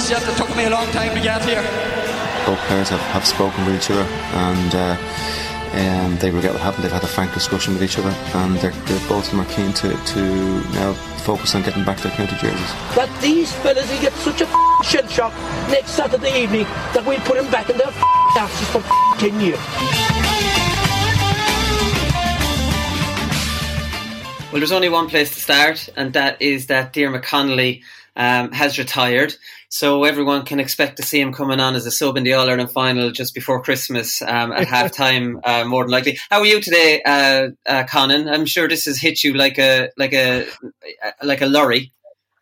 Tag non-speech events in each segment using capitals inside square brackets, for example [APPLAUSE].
nice yet. It took me a long time to get here. Both players have, have spoken with each other and uh, um, they regret what happened. They've had a frank discussion with each other and they're, they're both of them are keen to, to now focus on getting back to their county jerseys. That these fellas will get such a shell shock next Saturday evening that we'll put them back in their asses for 10 years. Well, there's only one place to start, and that is that Diarmuid Connolly um, has retired. So everyone can expect to see him coming on as a sub in the All Ireland final just before Christmas um, at [LAUGHS] half time, uh, more than likely. How are you today, uh, uh, Conan? I'm sure this has hit you like a like a like a lorry.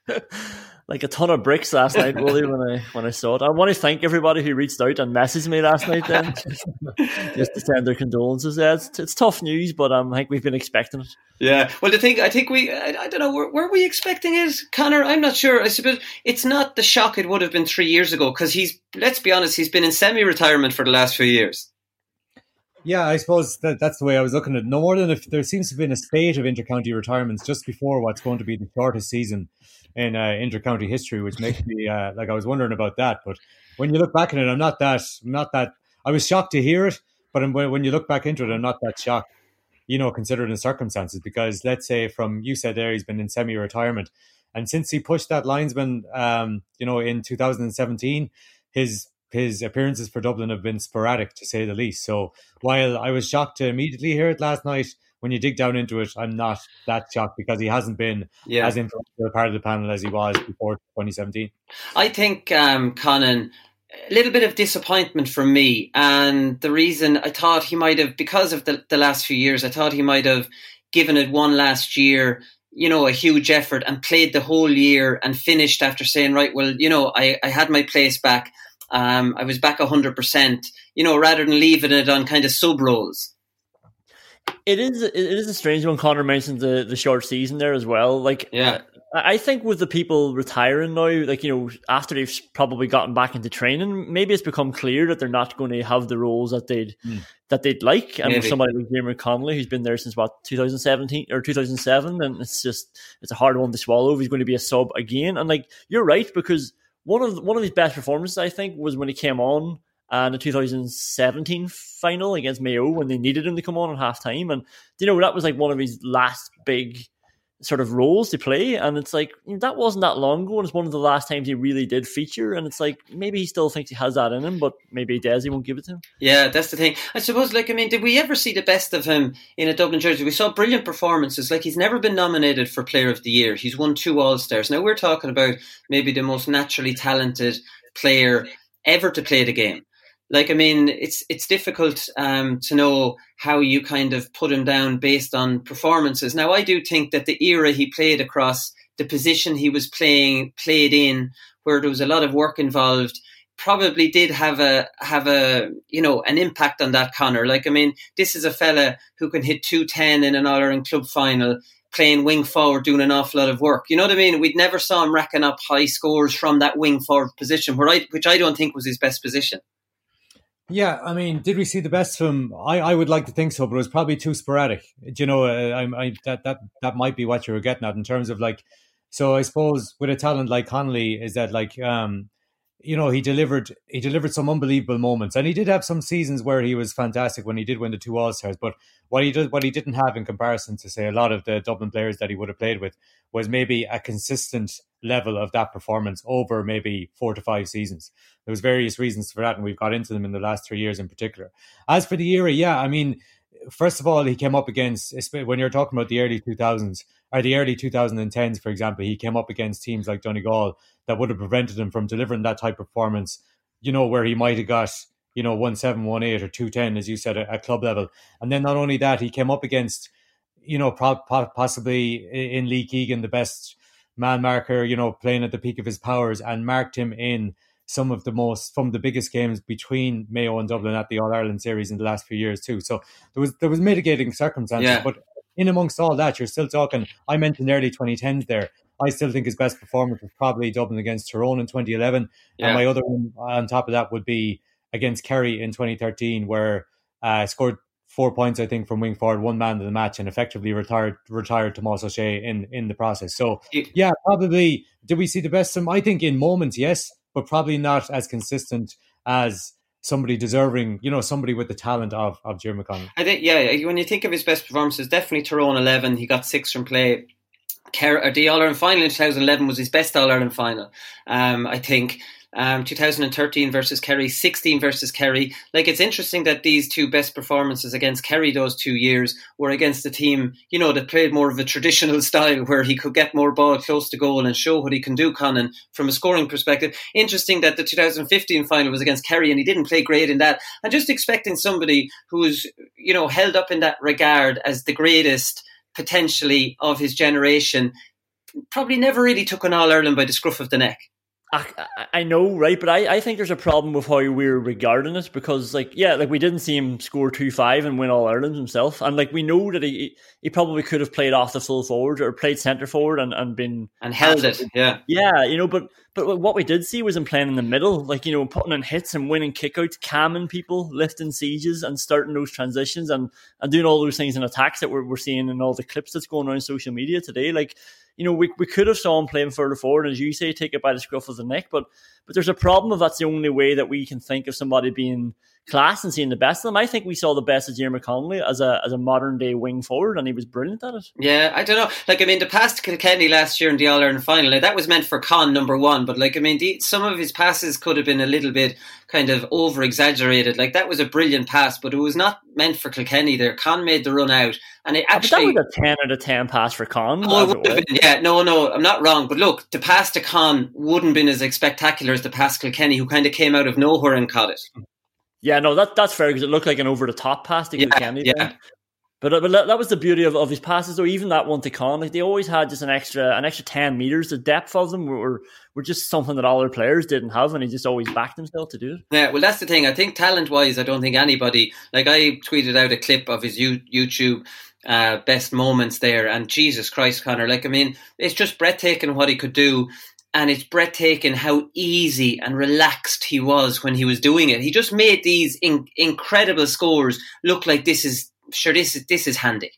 [LAUGHS] like a ton of bricks last night, [LAUGHS] Willie, when I when I saw it. I want to thank everybody who reached out and messaged me last night then [LAUGHS] just to send their condolences. Yeah, it's, it's tough news, but um, I think we've been expecting it. Yeah, well, the thing I think we I, I don't know were, were, we expecting it, Connor? I'm not sure. I suppose it's not the shock it would have been three years ago because he's let's be honest, he's been in semi-retirement for the last few years. Yeah, I suppose that, that's the way I was looking at it. No more than if there seems to have been a spate of intercounty retirements just before what's going to be the shortest season in uh, intercounty history, which makes me uh, like I was wondering about that. But when you look back at it, I'm not that I'm not that I was shocked to hear it, but when you look back into it, I'm not that shocked. You know, considering the circumstances, because let's say from you said there, he's been in semi-retirement, and since he pushed that linesman, um, you know, in 2017, his his appearances for Dublin have been sporadic to say the least. So while I was shocked to immediately hear it last night, when you dig down into it, I'm not that shocked because he hasn't been yeah. as influential a part of the panel as he was before 2017. I think, um, Conan, a little bit of disappointment from me. And the reason I thought he might have, because of the, the last few years, I thought he might have given it one last year, you know, a huge effort and played the whole year and finished after saying, right, well, you know, I, I had my place back. Um, I was back 100%, you know, rather than leaving it on kind of sub roles. It is it is a strange one. Connor mentioned the, the short season there as well. Like, yeah, I think with the people retiring now, like you know, after they've probably gotten back into training, maybe it's become clear that they're not going to have the roles that they'd mm. that they'd like. And with somebody like Diarmuid Connolly, who's been there since what 2017 or 2007, and it's just it's a hard one to swallow. He's going to be a sub again, and like you're right because one of one of his best performances, I think, was when he came on Uh, and the 2017 final against Mayo when they needed him to come on at half time. And, you know, that was like one of his last big sort of roles to play. And it's like, that wasn't that long ago. And it's one of the last times he really did feature. And it's like, maybe he still thinks he has that in him, but maybe he does. He won't give it to him. Yeah, that's the thing. I suppose, like, I mean, did we ever see the best of him in a Dublin jersey? We saw brilliant performances. Like, he's never been nominated for Player of the Year. He's won two All Stars. Now, we're talking about maybe the most naturally talented player ever to play the game like I mean, it's it's difficult um, to know how you kind of put him down based on performances. Now, I do think that the era he played across, the position he was playing played in, where there was a lot of work involved, probably did have a have a you know an impact on that Connor. Like I mean, this is a fella who can hit two ten in an All Ireland club final. Playing wing forward, doing an awful lot of work. You know what I mean? We'd never saw him racking up high scores from that wing forward position, where I, which I don't think was his best position. Yeah, I mean, did we see the best from? I, I would like to think so, but it was probably too sporadic. Do you know, uh, I, I, that that that might be what you were getting at in terms of like. So I suppose with a talent like Connolly, is that like um, you know he delivered he delivered some unbelievable moments and he did have some seasons where he was fantastic when he did win the two all stars but what he did what he didn't have in comparison to say a lot of the dublin players that he would have played with was maybe a consistent level of that performance over maybe four to five seasons there was various reasons for that and we've got into them in the last three years in particular as for the era yeah i mean first of all he came up against when you're talking about the early 2000s or the early 2010s for example he came up against teams like donegal that would have prevented him from delivering that type of performance, you know, where he might have got, you know, 1718 or 210, as you said, at, at club level. And then not only that, he came up against, you know, possibly in Lee Keegan, the best man marker, you know, playing at the peak of his powers and marked him in some of the most from the biggest games between Mayo and Dublin at the All Ireland series in the last few years too. So there was there was mitigating circumstances, yeah. but in amongst all that, you're still talking. I mentioned early 2010s there. I still think his best performance was probably Dublin against Tyrone in 2011. Yeah. And my other one on top of that would be against Kerry in 2013, where uh, scored four points, I think, from wing forward, one man of the match, and effectively retired retired Tomás Ó Sé in in the process. So yeah, probably did we see the best? Some I think in moments, yes, but probably not as consistent as somebody deserving, you know, somebody with the talent of of Jim McConnell. I think, yeah, when you think of his best performances, definitely Tyrone eleven. He got six from play. The All Ireland final in 2011 was his best All Ireland final. Um, I think um, 2013 versus Kerry, 16 versus Kerry. Like it's interesting that these two best performances against Kerry those two years were against a team, you know, that played more of a traditional [LAUGHS] style where he could get more ball close to goal and show what he can do, Conan, from a scoring perspective. Interesting that the 2015 final was against Kerry and he didn't play great in that. I'm just expecting somebody who's, you know, held up in that regard as the greatest potentially of his generation probably never really took an All Ireland by the scruff of the neck. I, I know, right? But I, I think there's a problem with how we're regarding it because, like, yeah, like we didn't see him score two five and win all Ireland himself, and like we know that he he probably could have played off the full forward or played centre forward and, and been and held it, yeah, yeah, you know. But but what we did see was him playing in the middle, like you know, putting in hits and winning kickouts, calming people, lifting sieges, and starting those transitions and and doing all those things in attacks that we're we're seeing in all the clips that's going on social media today, like you know, we, we could have saw him playing further forward, as you say, take it by the scruff of the neck. But but there's a problem if that's the only way that we can think of somebody being class and seeing the best of them. I think we saw the best of Diarmuid Connolly as a as a modern day wing forward, and he was brilliant at it. Yeah, I don't know. Like, I mean, the pass to Kilkenny last year in the All Ireland final, like, that was meant for Con number one. But like, I mean, the, some of his passes could have been a little bit kind of over exaggerated. Like, that was a brilliant pass, but it was not meant for Kilkenny. There, Con made the run out, and it actually but that was a ten out of ten pass for Con. Oh, it would have been, yeah, no, no, I'm not wrong. But look, the pass to Con wouldn't have been as spectacular as the pass to Kilkenny, who kind of came out of nowhere and caught it. Yeah, no, that that's fair because it looked like an over the top pass to yeah, Yeah. But, but that was the beauty of, of his passes, though. Even that one to Con, like they always had just an extra an extra ten meters. The depth of them were were just something that all their players didn't have, and he just always backed himself to do it. Yeah, well, that's the thing. I think talent wise, I don't think anybody like I tweeted out a clip of his YouTube uh, best moments there, and Jesus Christ, Connor, like I mean, it's just breathtaking what he could do and it's breathtaking how easy and relaxed he was when he was doing it. He just made these in, incredible scores look like this is sure this is this is handy.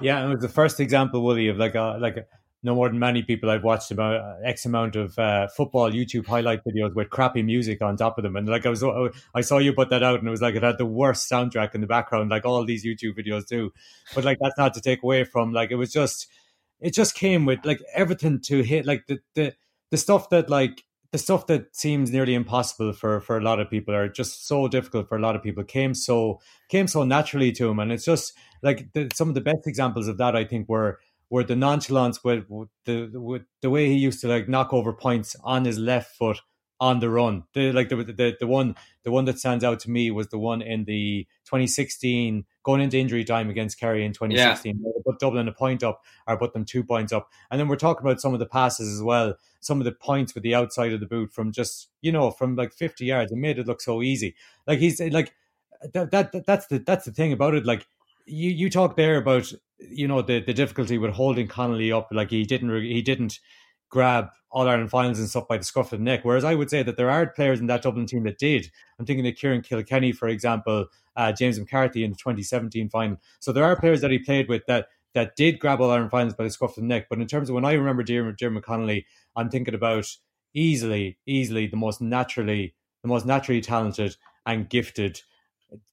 Yeah, it was the first example, Willie, of like a like a, no more than many people I've watched about uh, X amount of uh, football YouTube highlight videos with crappy music on top of them, and like I was, I saw you put that out, and it was like it had the worst soundtrack in the background, like all these YouTube videos do. But like that's not to take away from like it was just it just came with like everything to hit like the the the stuff that like the stuff that seems nearly impossible for for a lot of people are just so difficult for a lot of people. Came so came so naturally to him and it's just like the, some of the best examples of that i think were were the nonchalance with, with the with the way he used to like knock over points on his left foot on the run. The like the, the the one the one that stands out to me was the one in the 2016 going into injury time against Kerry in 2016. Yeah. Put Dublin a point up or put them two points up. And then we're talking about some of the passes as well. Some of the points with the outside of the boot from just you know from like 50 yards. It made it look so easy. Like he's like that that that's the that's the thing about it. Like you you talk there about you know the the difficulty with holding Connolly up. Like he didn't he didn't grab All Ireland finals and stuff by the scruff of the neck. Whereas I would say that there are players in that Dublin team that did. I'm thinking of Ciarán Kilkenny, for example, uh, James McCarthy in the 2017 final. So there are players that he played with that that did grab All Ireland finals by the scruff of the neck. But in terms of when I remember Diarmuid Connolly, I'm thinking about easily, easily the most naturally, the most naturally talented and gifted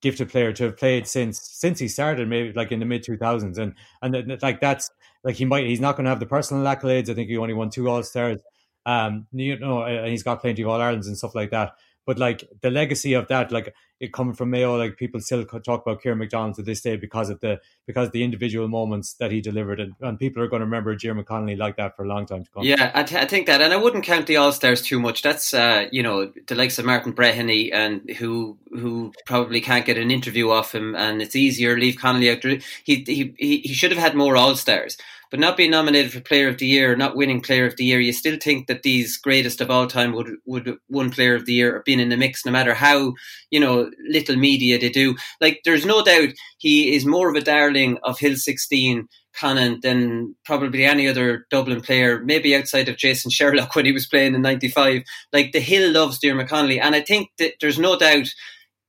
gifted player to have played since since he started maybe like in the mid 2000s and and like that's like he might he's not going to have the personal accolades. I think he only won two All Stars. Um, you know, and he's got plenty of All Irelands and stuff like that. But like the legacy of that, like it coming from Mayo, like people still talk about Ciarán McDonald to this day because of the because of the individual moments that he delivered, and, and people are going to remember Diarmuid Connolly like that for a long time to come. Yeah, I, th- I think that, and I wouldn't count the All Stars too much. That's uh, you know the likes of Martin Breheny and who who probably can't get an interview off him, and it's easier leave Connolly out. He he, he should have had more All Stars but not being nominated for Player of the Year, not winning Player of the Year, you still think that these greatest of all time would would win Player of the Year or been in the mix, no matter how you know little media they do. Like, there's no doubt he is more of a darling of Hill 16 Conan than probably any other Dublin player, maybe outside of Jason Sherlock when he was playing in '95. Like the Hill loves Diarmuid Connolly, and I think that there's no doubt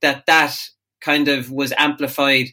that that kind of was amplified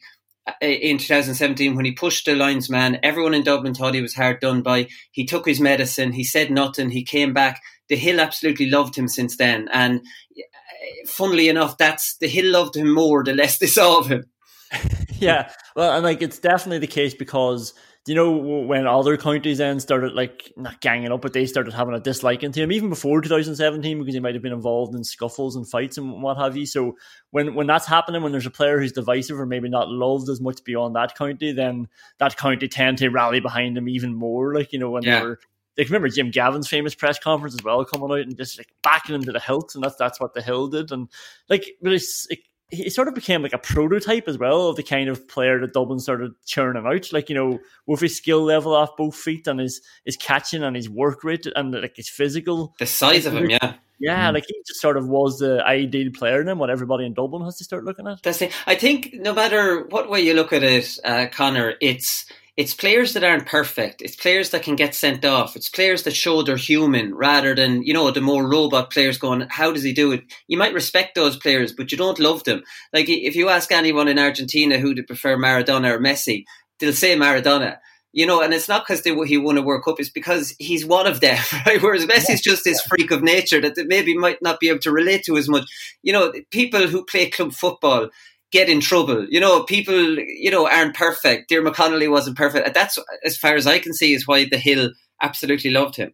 in 2017 when he pushed the linesman. Everyone in Dublin thought he was hard done by. He took his medicine. He said nothing. He came back. the Hill absolutely loved him since then. And uh, funnily enough, that's the Hill loved him more the less they saw of him. [LAUGHS] yeah, well, and like it's definitely the case because you know when other counties then started like not ganging up, but they started having a disliking to him even before 2017 because he might have been involved in scuffles and fights and what have you. So when when that's happening, when there's a player who's divisive or maybe not loved as much beyond that county, then that county tend to rally behind him even more. Like you know when yeah. they were like remember Jim Gavin's famous press conference as well coming out and just like backing him to the hilt, and that's that's what the Hill did, and like but it's it, he sort of became like a prototype as well of the kind of player that Dublin started churning out. Like you know, with his skill level off both feet and his his catching and his work rate and like his physical, the size of him, yeah. Yeah, mm. like he just sort of was the ideal player then, what everybody in Dublin has to start looking at. That's it. I think no matter what way you look at it, uh, Conor, it's it's players that aren't perfect. It's players that can get sent off. It's players that show they're human rather than, you know, the more robot players going, how does he do it? You might respect those players, but you don't love them. Like if you ask anyone in Argentina who they prefer Maradona or Messi, they'll say Maradona. You know, and it's not because he won a World Cup; it's because he's one of them, [LAUGHS] right? Whereas Messi's just this freak of nature that they maybe might not be able to relate to as much. You know, people who play club football, get in trouble. You know, people, you know, aren't perfect. Diarmuid Connolly wasn't perfect. That's, as far as I can see, is why the Hill absolutely loved him.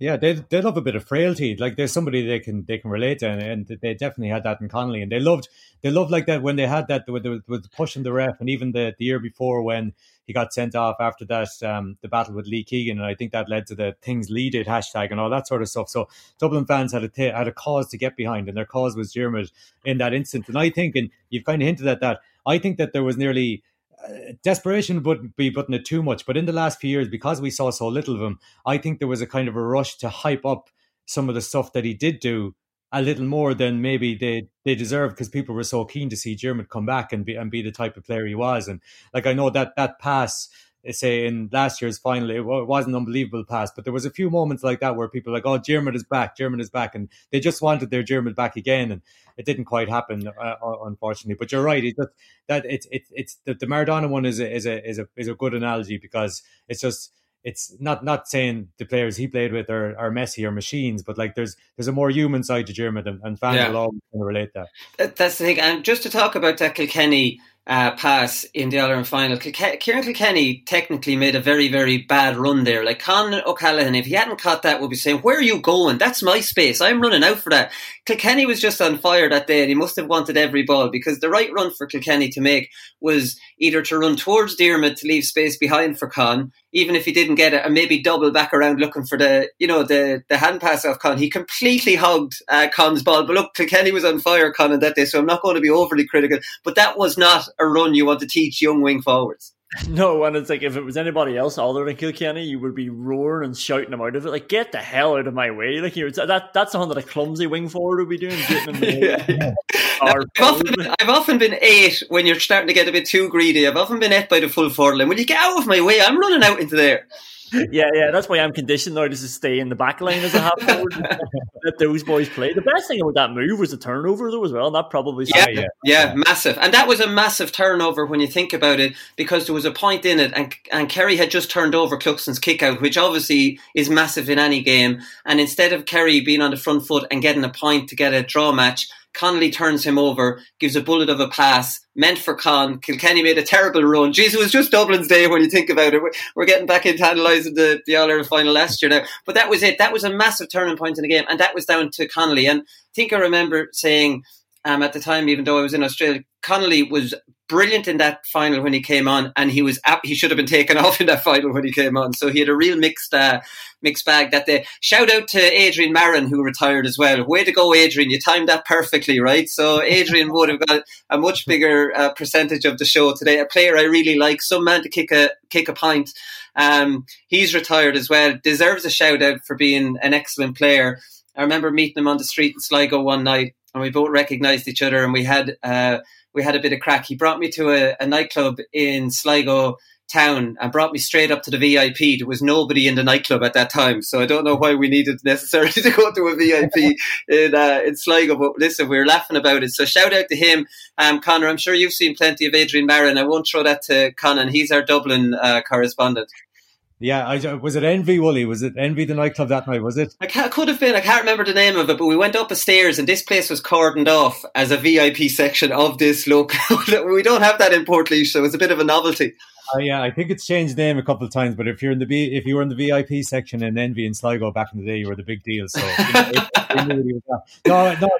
Yeah, they they love a bit of frailty. Like there's somebody they can they can relate to, and, and they definitely had that in Connolly, and they loved they loved like that when they had that with the, with pushing the ref, and even the, the year before when he got sent off after that um, the battle with Lee Keegan, and I think that led to the things Lee did hashtag and all that sort of stuff. So Dublin fans had a had a cause to get behind, and their cause was Diarmuid in that instance. And I think, and you've kind of hinted at that, I think that there was nearly desperation wouldn't be putting it too much. But in the last few years, because we saw so little of him, I think there was a kind of a rush to hype up some of the stuff that he did do a little more than maybe they they deserved because people were so keen to see Diarmuid come back and be and be the type of player he was. And like I know that that pass say in last year's final, it was an unbelievable pass, but there was a few moments like that where people like, "Oh, Diarmuid is back, Diarmuid is back," and they just wanted their Diarmuid back again, and it didn't quite happen, uh, unfortunately. But you're right; it's just that it's it's it's the, the Maradona one is a, is a is a is a good analogy because it's just it's not not saying the players he played with are, are Messi or machines, but like there's there's a more human side to Diarmuid, and, and fans yeah. will always relate that. That's the thing. And just to talk about that Kilkenny uh, pass in the All Ireland final. Ciarán Kilkenny technically made a very, very bad run there. Like Con O'Callaghan, if he hadn't caught that, would be saying, Where are you going? That's my space. I'm running out for that. Kilkenny was just on fire that day and he must have wanted every ball because the right run for Kilkenny to make was either to run towards Diarmuid to leave space behind for Con, even if he didn't get it, and maybe double back around looking for the, you know, the, the hand pass off Con. He completely hogged uh, Con's ball. But look, Kilkenny was on fire, Con, on that day, so I'm not going to be overly critical. But that was not a run you want to teach young wing forwards. [LAUGHS] No, and it's like if it was anybody else other than Kilkenny, you would be roaring and shouting them out of it. Like, get the hell out of my way! Like, you know, that that's the one that a clumsy wing forward would be doing. [LAUGHS] yeah, yeah. I've, often, I've often been eight when you're starting to get a bit too greedy. I've often been eight by the full forward line. Will you get out of my way? I'm running out into there yeah, yeah, that's why I'm conditioned now to stay in the back line as a half forward. let those boys play. The best thing about that move was the turnover, though, as well. And that probably yeah, yeah, yeah, massive. And that was a massive turnover when you think about it, because there was a point in it, and and Kerry had just turned over Cluxton's kick out, which obviously is massive in any game. And instead of Kerry being on the front foot and getting a point to get a draw match, Connolly turns him over, gives a bullet of a pass, meant for Con. Kilkenny made a terrible run. Jeez, it was just Dublin's day when you think about it. We're, we're getting back into analysing the, the All Ireland final last year now. But that was it. That was a massive turning point in the game. And that was down to Connolly. And I think I remember saying um, at the time, even though I was in Australia, Connolly was brilliant in that final when he came on, and he was he should have been taken [LAUGHS] off in that final when he came on. So he had a real mixed uh, mixed bag that day. Shout out to Adrian Marren who retired as well. Way to go, Adrian! You timed that perfectly, right? So Adrian would have got a much bigger uh, percentage of the show today. A player I really like, some man to kick a kick a pint. Um, he's retired as well. Deserves a shout out for being an excellent player. I remember meeting him on the street in Sligo one night and we both recognised each other, and we had uh, we had a bit of crack. He brought me to a, a, nightclub in Sligo town and brought me straight up to the VIP. There was nobody in the nightclub at that time, so I don't know why we needed necessarily [LAUGHS] to go to a VIP in uh, in Sligo. But listen, we were laughing about it. So shout out to him, um, Conor. I'm sure you've seen plenty of Adrian Marren. I won't throw that to Conan. He's our Dublin uh, correspondent. Yeah, I, was it Envy Wooly? Was it Envy the nightclub that night? Was it? I could have been. I can't remember the name of it, but we went up the stairs, and this place was cordoned off as a VIP section of this local. [LAUGHS] we don't have that in Portlaoise, so it's a bit of a novelty. Uh, yeah, I think it's changed name a couple of times, but if you're in the B, if you were in the VIP section in Envy and Sligo back in the day, you were the big deal. So you know, it, it no, no,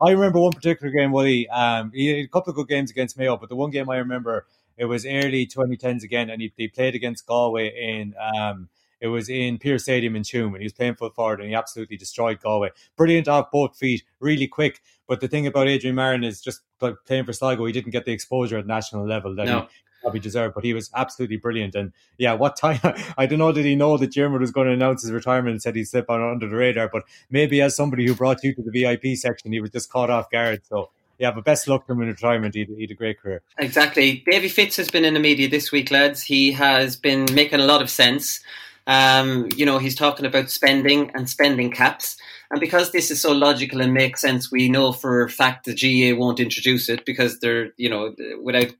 I remember one particular game. Wooly, um, he had a couple of good games against Mayo, but the one game I remember it was early 2010s again, and he, he played against Galway in. Um, it was in Pearse Stadium in Tuam, and he was playing full forward, and he absolutely destroyed Galway. Brilliant off both feet, really quick. But the thing about Adrian Marren is just like playing for Sligo, he didn't get the exposure at national level that no. he probably deserved. But he was absolutely brilliant. And yeah, what time? [LAUGHS] I don't know. Did he know that Dermot was going to announce his retirement and said he'd slip on under the radar? But maybe as somebody who brought you to the VIP section, he was just caught off guard. So yeah, but best luck to him in retirement. He had, a great career. Exactly. Davy Fitz has been in the media this week, lads. He has been making a lot of sense. Um, you know, he's talking about spending and spending caps. And because this is so logical and makes sense, we know for a fact the GAA won't introduce it because they're, you know, without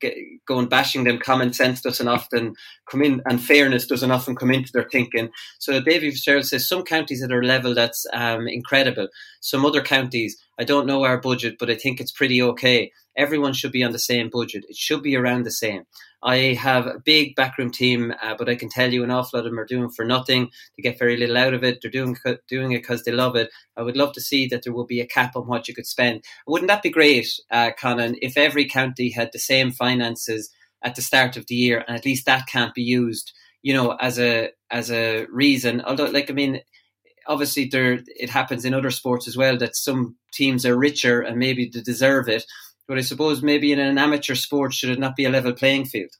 going bashing them, common sense doesn't often come in and fairness doesn't often come into their thinking. So David Fitzgerald says some counties at a level that's um, incredible. Some other counties, I don't know our budget, but I think it's pretty okay. Everyone should be on the same budget. It should be around the same. I have a big backroom team, uh, but I can tell you an awful lot of them are doing for nothing. They get very little out of it. They're doing doing it because they love it. I would love to see that there will be a cap on what you could spend. Wouldn't that be great, uh, Conan, if every county had the same finances at the start of the year, and at least that can't be used, you know, as a as a reason. Although, like, I mean, obviously there it happens in other sports as well that some teams are richer and maybe they deserve it but I suppose maybe in an amateur sport, should it not be a level playing field?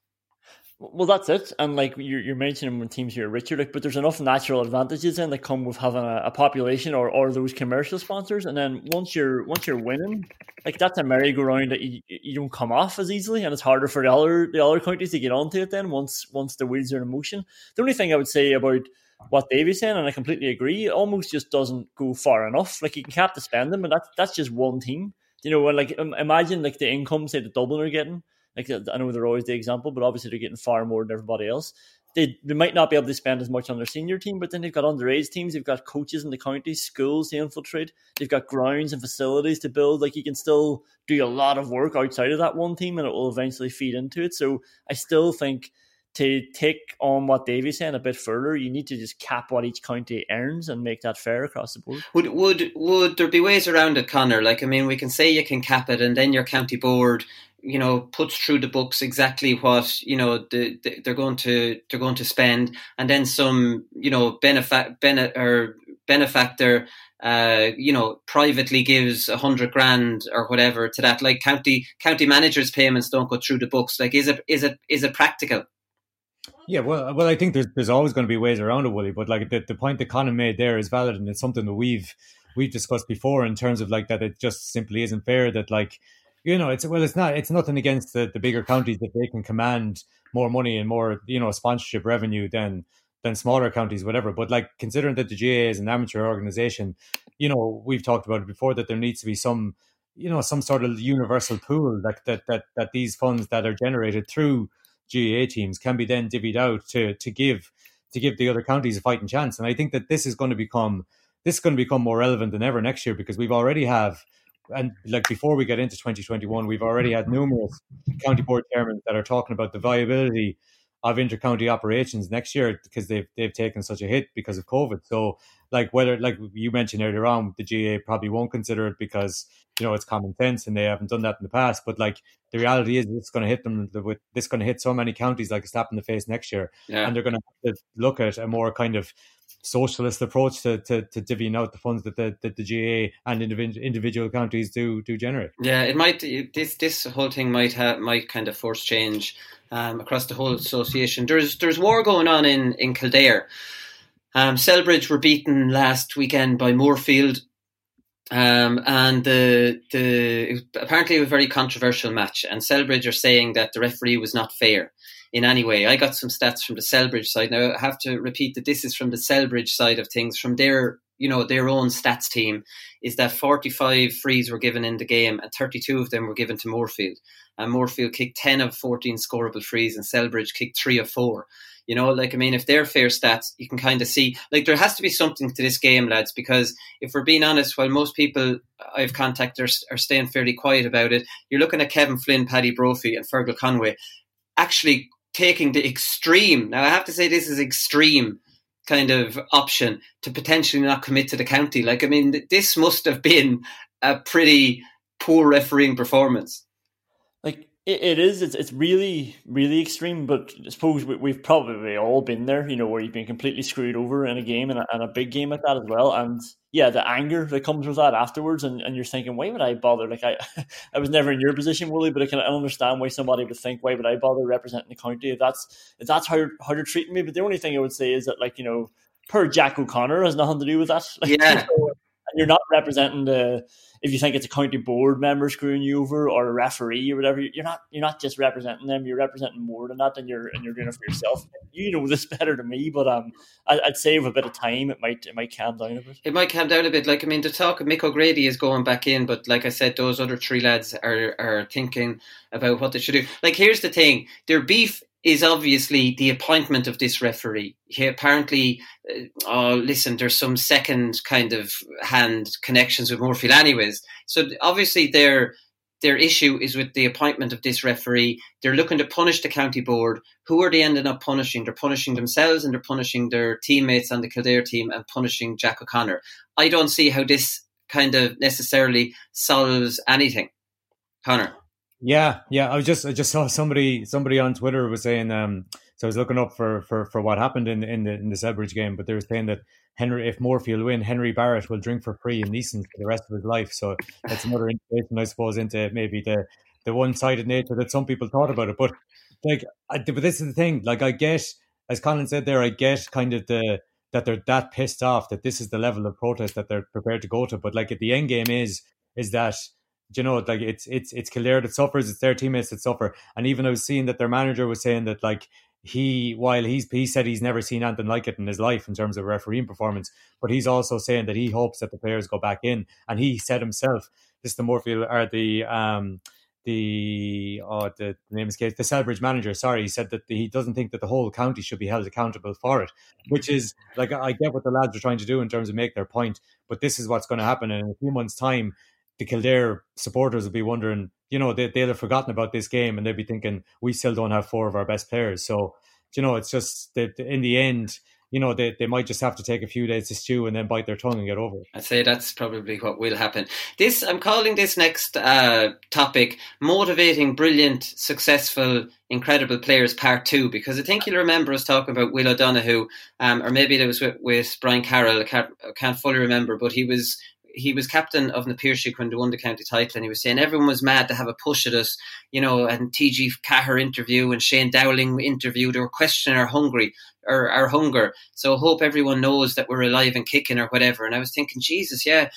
Well, that's it. And like you're, you're mentioning when teams here are richer, like, but there's enough natural advantages then that come with having a, a, population or, or those commercial sponsors. And then once you're once you're winning, like that's a merry-go-round that you, you don't come off as easily, and it's harder for the other the other countries to get onto it. Then once once the wheels are in motion, the only thing I would say about what Davy's saying, and I completely agree, almost just doesn't go far enough. Like you can cap the spending, but that's that's just one team you know, when like imagine like the income say the Dublin are getting. Like I know they're always the example, but obviously they're getting far more than everybody else. They they might not be able to spend as much on their senior team, but then they've got underage teams, they've got coaches in the county, schools to infiltrate, they've got grounds and facilities to build. Like you can still do a lot of work outside of that one team, and it will eventually feed into it. So I still think to take on what Davy's saying a bit further, you need to just cap what each county earns and make that fair across the board. Would would would there be ways around it, Connor? Like, I mean, we can say you can cap it, and then your county board, you know, puts through the books exactly what you know the, the, they're going to they're going to spend, and then some, you know, benefit bene, or benefactor. Uh, you know, privately gives a hundred grand or whatever to that. Like county county managers' payments don't go through the books. Like, is it is it is it practical? Yeah, well, uh, well, I think there's there's always going to be ways around it, Willie. But like the, the point that Conan made there is valid, and it's something that we've we've discussed before in terms of like that it just simply isn't fair that like you know it's well it's not it's nothing against the, the bigger counties that they can command more money and more you know sponsorship revenue than than smaller counties whatever but like considering that the GAA is an amateur organization you know we've talked about it before that there needs to be some you know some sort of universal pool like that that that these funds that are generated through GAA teams can be then divvied out to to give to give the other counties a fighting chance. And I think that this is going to become this is going to become more relevant than ever next year because we've already have and like before we get into 2021, we've already had numerous county board chairmen that are talking about the viability of intercounty operations next year because they've they've taken such a hit because of COVID. So like whether like you mentioned earlier on, the GAA probably won't consider it because you know it's common sense and they haven't done that in the past. But like the reality is, it's going to hit them with this going to hit so many counties like a slap in the face next year, yeah. and they're going to look at a more kind of socialist approach to, to, to divvying out the funds that the, that the GAA and individual counties do do generate. Yeah, it might this this whole thing might have might kind of force change um, across the whole association. There's there's war going on in in Kildare. Um, Celbridge were beaten last weekend by Moorefield, um, and the the apparently a very controversial match. And Celbridge are saying that the referee was not fair in any way. I got some stats from the Celbridge side. Now I have to repeat that this is from the Celbridge side of things, from their you know their own stats team. Is that 45 frees were given in the game, and 32 of them were given to Moorefield. And Moorefield kicked 10 of 14 scoreable frees, and Celbridge kicked three of four You know, like I mean, if they're fair stats, you can kind of see like there has to be something to this game, lads. Because if we're being honest, while most people I've contacted are, are staying fairly quiet about it, you're looking at Kevin Flynn, Paddy Brophy, and Fergal Conway actually taking the extreme. Now, I have to say this is extreme kind of option to potentially not commit to the county. Like, I mean, this must have been a pretty poor refereeing performance. It, it is. It's it's really really extreme. But I suppose we, have probably all been there. You know, where you've been completely screwed over in a game and a, and a big game like that as well. And yeah, the anger that comes with that afterwards, and, and you're thinking, why would I bother? Like I, [LAUGHS] I was never in your position, Willie, but I can understand why somebody would think, why would I bother representing the county if that's if that's how how they're treating me. But the only thing I would say is that, like you know, per Jack O'Connor has nothing to do with that. Like, [LAUGHS] yeah, and you're not representing the if you think it's a county board member screwing you over or a referee or whatever, you're not you're not just representing them. You're representing more than that, and you're and you're doing it for yourself. You know this [LAUGHS] better than me, but um, I, would save a bit of time, it might it might calm down a bit. It might calm down a bit. Like I mean, the talk of Mick O'Grady is going back in, but like I said, those other three lads are are thinking about what they should do. Like here's the thing: their beef is obviously the appointment of this referee. He apparently, uh, oh, listen, there's some second kind of hand connections with Moorefield, anyways. So obviously, their their issue is with the appointment of this referee. They're looking to punish the county board. Who are they ending up punishing? They're punishing themselves and they're punishing their teammates on the Kildare team and punishing Jack O'Connor. I don't see how this kind of necessarily solves anything. Connor. Yeah, yeah. I was just I just saw somebody somebody on Twitter was saying um so I was looking up for for, for what happened in in the in the Celbridge game, but they were saying that Henry if Moorefield win, Henry Barrett will drink for free in Neeson for the rest of his life. So that's another indication, I suppose, into maybe the the one sided nature that some people thought about it. But like, I, but this is the thing. Like, I get as Colin said there, I get kind of the that they're that pissed off that this is the level of protest that they're prepared to go to. But like, at the end game is is that you know, like it's it's it's Kildare that suffers, it's their teammates that suffer. And even I was seeing that their manager was saying that like he while he's he said he's never seen anything like it in his life in terms of refereeing performance, but he's also saying that he hopes that the players go back in. And he said himself, this is the Moorefield or the um the oh the, the name escapes the Celbridge manager. Sorry, he said that he doesn't think that the whole county should be held accountable for it, which is like I get what the lads are trying to do in terms of make their point, but this is what's going to happen in a few months' time the Kildare supporters will be wondering, you know, they, they'll have forgotten about this game and they'll be thinking, we still don't have four of our best players. So, you know, it's just that in the end, you know, they, they might just have to take a few days to stew and then bite their tongue and get over it. I'd say that's probably what will happen. This, I'm calling this next uh, topic motivating brilliant, successful, incredible players part two, because I think you'll remember us talking about Will O'Donoghue, um, or maybe it was with, with Brian Carroll, I can't, I can't fully remember, but he was he was captain of Na Piarsaigh when they won the county title, and he was saying everyone was mad to have a push at us, you know, and TG Caher interview and Shane Dowling interview, they were questioning our hungry or our hunger. So I hope everyone knows that we're alive and kicking or whatever. And I was thinking, Jesus, yeah,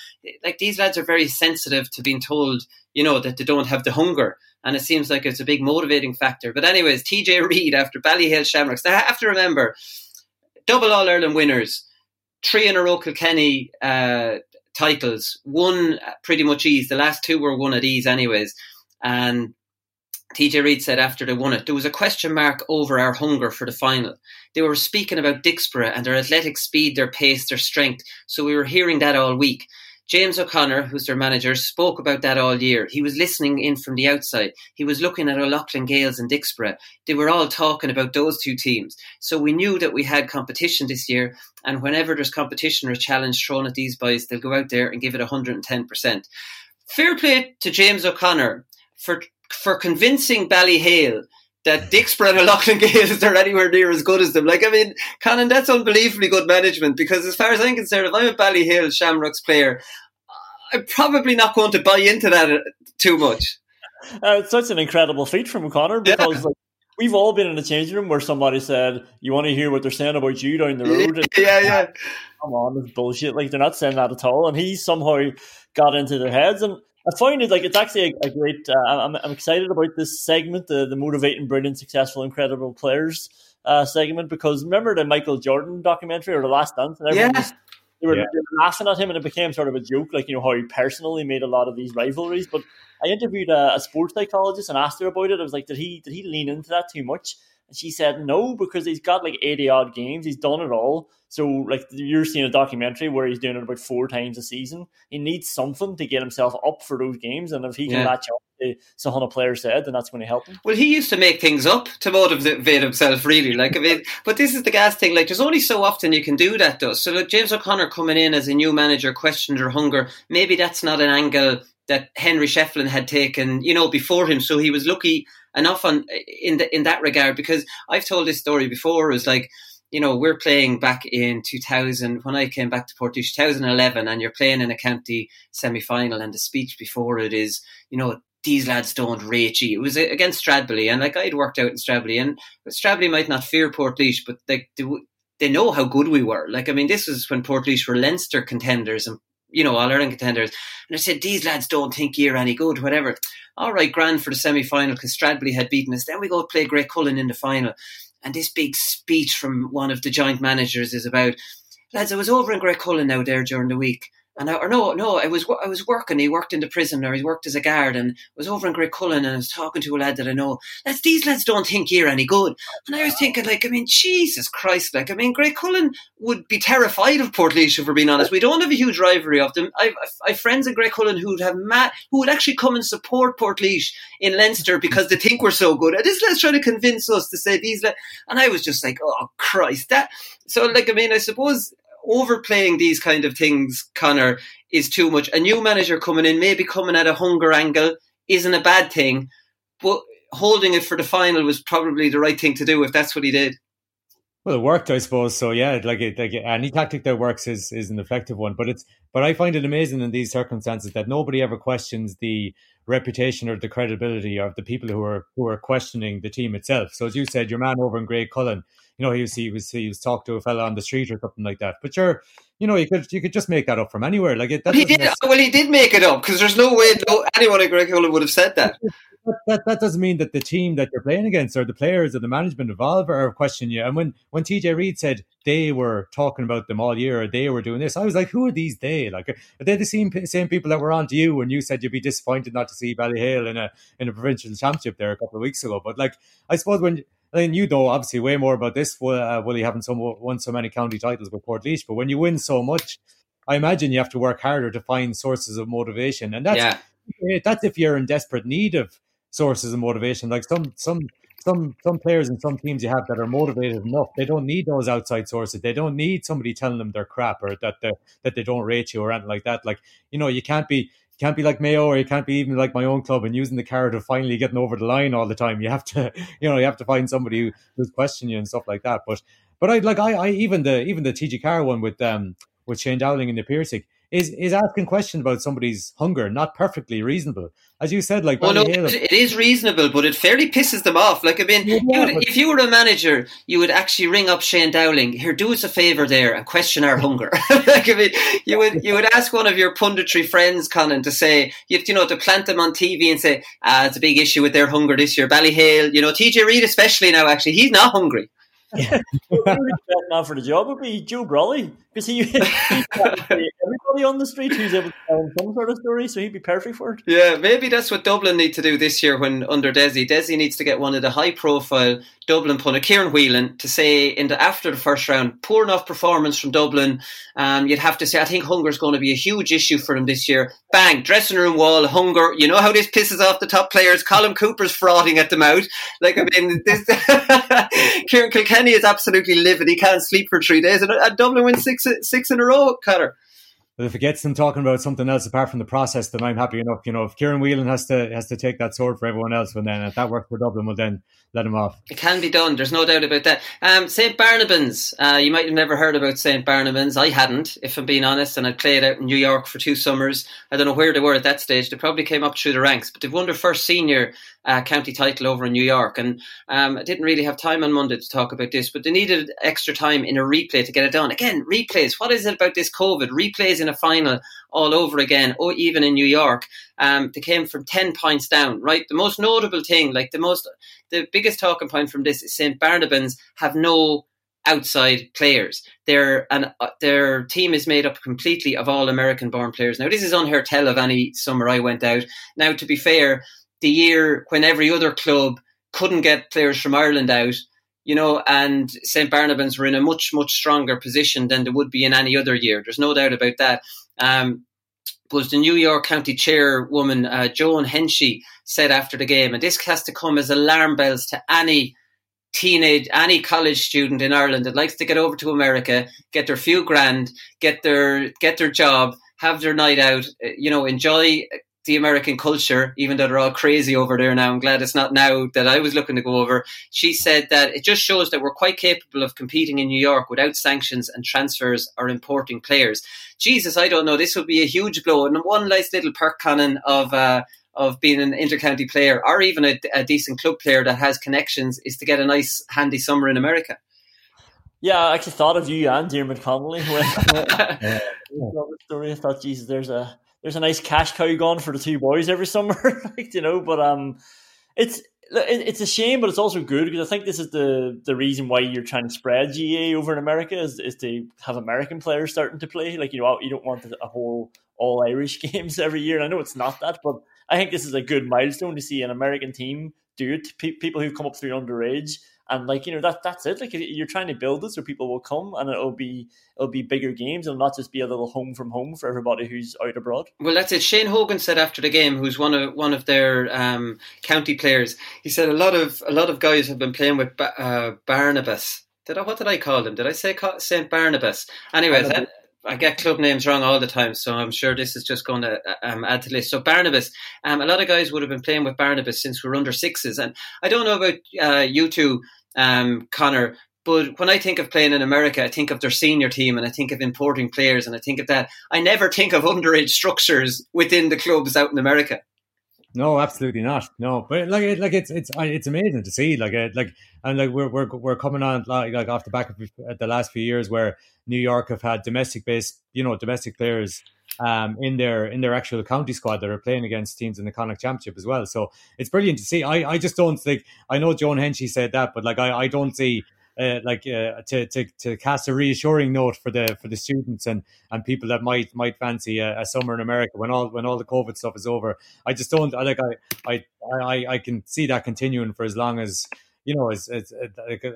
like these lads are very sensitive to being told, you know, that they don't have the hunger. And it seems like it's a big motivating factor. But anyways, TJ Reid after Ballyhale Shamrocks, they have to remember double All Ireland winners, three in a row Kilkenny uh, titles, one pretty much ease. The last two were won at ease, anyways. And TJ Reid said after they won it, there was a question mark over our hunger for the final. They were speaking about Dicksboro and their athletic speed, their pace, their strength. So we were hearing that all week. James O'Connor, who's their manager, spoke about that all year. He was listening in from the outside. He was looking at O'Loughlin Gaels and Dicksboro. They were all talking about those two teams. So we knew that we had competition this year. And whenever there's competition or a challenge thrown at these boys, they'll go out there and give it 110%. Fair play to James O'Connor for for convincing Ballyhale that Dick Dicksboro and Loughlin Gaels are anywhere near as good as them. Like, I mean, Conan, that's unbelievably good management because as far as I'm concerned, if I'm a Ballyhale Shamrocks player, I'm probably not going to buy into that uh, too much. Uh, it's such an incredible feat from Connor because yeah. like, we've all been in a changing room where somebody said, "You want to hear what they're saying about you down the road?" And, yeah, yeah. [LAUGHS] Come on, it's bullshit. Like they're not saying that at all, and he somehow got into their heads. And I find it like it's actually a, a great. Uh, I'm, I'm excited about this segment, the the motivating, brilliant, successful, incredible players uh, segment because remember the Michael Jordan documentary or the Last Dance, and everyone yeah. was, they, were, yeah. they were laughing at him, and it became sort of a joke, like you know how he personally made a lot of these rivalries. But I interviewed a, a sports psychologist and asked her about it. I was like, did he did he lean into that too much? And she said no because he's got like eighty odd games. He's done it all. So like you're seeing a documentary where he's doing it about four times a season. He needs something to get himself up for those games, and if he can yeah. latch up to Sahana player said, then that's going to help him. Well, he used to make things up to motivate himself, really. Like I mean, but this is the gas thing. Like there's only so often you can do that, though. So like James O'Connor coming in as a new manager questioned her hunger. Maybe that's not an angle that Henry Shefflin had taken, you know, before him. So he was lucky enough on in the, in that regard because I've told this story before. It was like you know, we're playing back in 2000 when I came back to Portlaoise 2011, and you're playing in a county semi final, and the speech before it is, you know, these lads don't rate you. It was against Stradbally, and like I'd worked out in Stradbally, and Stradbally might not fear Portlaoise, but they, they, they know how good we were. Like, I mean, this was when Portlaoise were Leinster contenders and you know, All Ireland contenders. And I said, these lads don't think you're any good, whatever. All right, grand for the semi final because Stradbally had beaten us. Then we go play Graiguecullen in the final. And this big speech from one of the joint managers is about, lads, I was over in Graiguecullen now there during the week. And I, or no, no, I was I was working. He worked in the prison, or he worked as a guard, and was over in Graiguecullen, and I was talking to a lad that I know. These lads don't think you're any good. And I was thinking, like, I mean, Jesus Christ, like, I mean, Graiguecullen would be terrified of Portlaoise if we're being honest. We don't have a huge rivalry of them. I've, I've friends in Graiguecullen who'd have ma- who would actually come and support Portlaoise in Leinster because they think we're so good. And this lad's trying to convince us to say these, lads. and I was just like, oh Christ, that. So, like, I mean, I suppose overplaying these kind of things, Connor, is too much. A new manager coming in, maybe coming at a hunger angle, isn't a bad thing, but holding it for the final was probably the right thing to do if that's what he did. Well, it worked, I suppose. So yeah, like, like any tactic that works is is an effective one. But it's but I find it amazing in these circumstances that nobody ever questions the reputation or the credibility of the people who are who are questioning the team itself. So as you said, your man over in Graiguecullen, you know, he was he was he was talked to a fella on the street or something like that. But you're you know, you could you could just make that up from anywhere. Like it, he did. Well, he did make it up because there's no way no, anyone in Graiguecullen would have said that. that, that doesn't mean that the team that you're playing against or the players or the management involved are questioning you. And when when TJ Reid said they were talking about them all year or they were doing this, I was like, who are these they? Like, are they the same same people that were on to you when you said you'd be disappointed not to see Ballyhale in a in a provincial championship there a couple of weeks ago? But like, I suppose when I mean, you know obviously way more about this. Uh, Willie having so won so many county titles with Portlaoise, but when you win so much, I imagine you have to work harder to find sources of motivation, and that's yeah. that's if you're in desperate need of sources of motivation. Like some some some some players and some teams you have that are motivated enough. They don't need those outside sources. They don't need somebody telling them they're crap or that they that they don't rate you or anything like that. Like you know, you can't be can't be like Mayo or you can't be even like my own club and using the carrot of finally getting over the line all the time. You have to, [LAUGHS] you know, you have to find somebody who, who's questioning you and stuff like that. But but I like I, I even the even the TG4 one with um with Shane Dowling and the Piercing is is asking questions about somebody's hunger not perfectly reasonable. As you said, like well, no, it is reasonable, but it fairly pisses them off. Like I mean, yeah, you would, if you were a manager, you would actually ring up Shane Dowling. Here, do us a favour there and question our hunger. [LAUGHS] like I mean, you would you would ask one of your punditry friends, Conan, to say you you know to plant them on TV and say, ah, it's a big issue with their hunger this year. Ballyhale, you know, TJ Reid especially now. Actually, he's not hungry. Yeah. now for the job would be Joe Brolly because he, [LAUGHS] everybody on the street who's able to tell some sort of story, so he'd be perfect for it. Yeah, maybe that's what Dublin need to do this year when under Dessie. Dessie needs to get one of the high profile Dublin punter, Ciarán Whelan, to say in the after the first round, poor enough performance from Dublin. Um, you'd have to say I think hunger is going to be a huge issue for them this year. Bang, dressing room wall, hunger. You know how this pisses off the top players. Colin Cooper's frothing at them out. Like I mean, [LAUGHS] this [LAUGHS] Ciarán Kilkenny is absolutely livid. He can't sleep for three days, and, and Dublin wins six six in a row. Connor. But if it gets them talking about something else apart from the process, then I'm happy enough. You know, if Ciarán Whelan has to has to take that sword for everyone else, well then if that works for Dublin, well then let him off. It can be done. There's no doubt about that. Um, St Barnabas. Uh, you might have never heard about St Barnabas. I hadn't, if I'm being honest. And I played out in New York for two summers. I don't know where they were at that stage. They probably came up through the ranks, but they've won their first senior uh, county title over in New York. And um, I didn't really have time on Monday to talk about this, but they needed extra time in a replay to get it done. Again, replays. What is it about this COVID? Replays in a final all over again, or even in New York. Um, they came from 10 points down, right? The most notable thing, like the most, the biggest talking point from this is St. Barnabas have no outside players. Their and uh, their team is made up completely of all American born players. Now this is unheard tell of any summer I went out. Now to be fair, the year when every other club couldn't get players from Ireland out, you know, and St. Barnabas were in a much, much stronger position than they would be in any other year. There's no doubt about that. Um, was the New York County Chairwoman, uh, Joan Henchy, said after the game, and this has to come as alarm bells to any teenage, any college student in Ireland that likes to get over to America, get their few grand, get their get their job, have their night out, uh, you know, enjoy the American culture, even though they're all crazy over there now. I'm glad it's not now that I was looking to go over. She said that it just shows that we're quite capable of competing in New York without sanctions and transfers or importing players. Jesus, I don't know. This would be a huge blow. And one nice little perk, Conan, of uh, of being an intercounty player or even a, a decent club player that has connections is to get a nice, handy summer in America. Yeah, I actually thought of you and Diarmuid Connolly when [LAUGHS] [LAUGHS] yeah. the story. I thought, Jesus, there's a there's a nice cash cow gone for the two boys every summer, [LAUGHS] like, you know. But um, it's it's a shame, but it's also good because I think this is the the reason why you're trying to spread GAA over in America is, is to have American players starting to play. Like you know, you don't want a whole all Irish [LAUGHS] games every year. And I know it's not that, but I think this is a good milestone to see an American team do it. people who've come up through underage and like you know that that's it. Like you're trying to build it so people will come, and it'll be it'll be bigger games. It'll not just be a little home from home for everybody who's out abroad. Well, that's it. Shane Hogan said after the game, who's one of one of their um, county players. He said a lot of a lot of guys have been playing with uh, Barnabas. Did I, what did I call him? Did I say Saint Barnabas? Anyways, I get club names wrong all the time, so I'm sure this is just going to um, add to the list. So Barnabas, um, a lot of guys would have been playing with Barnabas since we are under sixes, and I don't know about uh, you two, um, Connor, but when I think of playing in America, I think of their senior team, and I think of importing players, and I think of that. I never think of underage structures within the clubs out in America. No, absolutely not. No, but like, like it's it's it's amazing to see. Like, like, and like we're we're we're coming on like, like off the back of the last few years where New York have had domestic based, you know, domestic players um, in their in their actual county squad that are playing against teams in the Connacht Championship as well. So it's brilliant to see. I, I just don't think I know Joan Henchy said that, but like I, I don't see uh, like uh, to, to to cast a reassuring note for the for the students and and people that might might fancy a, a, summer in America when all when all the COVID stuff is over. I just don't. I like I I I, I can see that continuing for as long as you know as as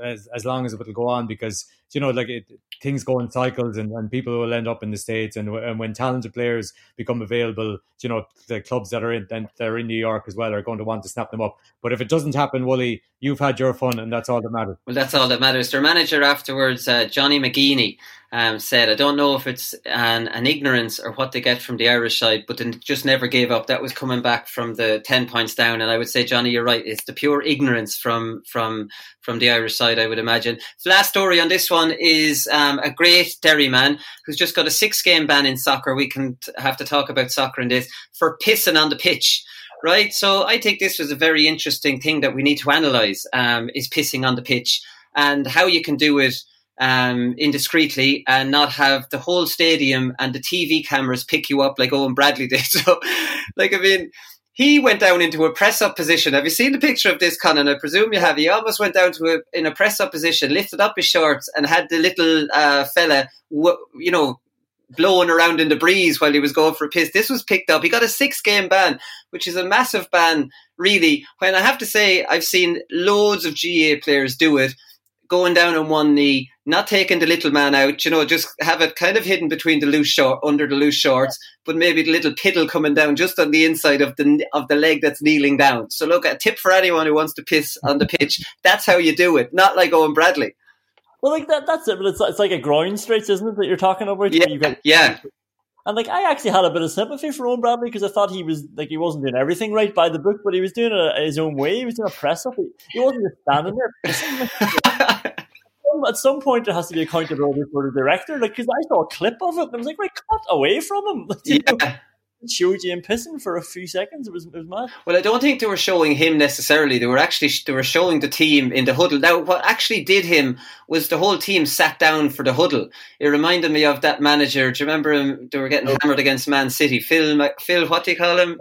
as, as long as it will go on because you know, like it, things go in cycles, and, and people will end up in the states. And, and when talented players become available, you know, the clubs that are in that are in New York as well are going to want to snap them up. But if it doesn't happen, Wooly, you've had your fun, and that's all that matters. Well, that's all that matters. Their manager afterwards, uh, Johnny McGeaney, um, said, "I don't know if it's an, an ignorance or what they get from the Irish side, but they just never gave up. That was coming back from the ten points down, and I would say, Johnny, you're right. It's the pure ignorance from from from the Irish side, I would imagine. Last story on this one is um, a great Derry man who's just got a six game ban in soccer. We can have to talk about soccer in this for pissing on the pitch. Right, so I think this was a very interesting thing that we need to analyse: um, is pissing on the pitch and how you can do it um, indiscreetly and not have the whole stadium and the TV cameras pick you up like Owen Bradley did. [LAUGHS] So, like, I mean, he went down into a press up position. Have you seen the picture of this, Conan? I presume you have. He almost went down to a, in a press up position, lifted up his shorts, and had the little uh, fella, you know, blowing around in the breeze while he was going for a piss. This was picked up. He got a six game ban, which is a massive ban, really. When I have to say, I've seen loads of GAA players do it going down on one knee, not taking the little man out, you know, just have it kind of hidden between the loose short, under the loose shorts, but maybe the little piddle coming down just on the inside of the of the leg that's kneeling down. So look, a tip for anyone who wants to piss on the pitch, that's how you do it, not like Owen Bradley. Well, like that, that's it. But it's, it's like a groin stretch, isn't it, that you're talking about? Yeah, got, yeah. And like I actually had a bit of sympathy for Owen Bradley because I thought he was like he wasn't doing everything right by the book, but he was doing it uh, his own way. He was doing a press up. He, he wasn't just standing there. [LAUGHS] at some point there has to be accountability for the director. Like, because I saw a clip of it and I was like, right, cut away from him. [LAUGHS] yeah. Know? showed you him pissing for a few seconds. It was, it was mad. Well, I don't think they were showing him necessarily. They were actually they were showing the team in the huddle. Now, what actually did him was the whole team sat down for the huddle. It reminded me of that manager. Do you remember him? They were getting oh. hammered against Man City. Phil, Phil, what do you call him?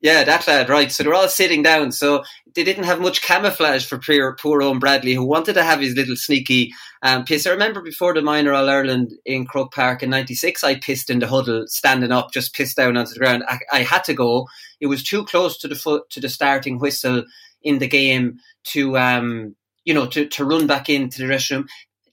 Yeah, that lad, right. So they're all sitting down. So they didn't have much camouflage for poor, poor Owen Bradley, who wanted to have his little sneaky um, piss. I remember before the minor All Ireland in Croke Park in '96, I pissed in the huddle, standing up, just pissed down onto the ground. I, I, had to go. It was too close to the foot to the starting whistle in the game to um, you know, to, to run back into the restroom.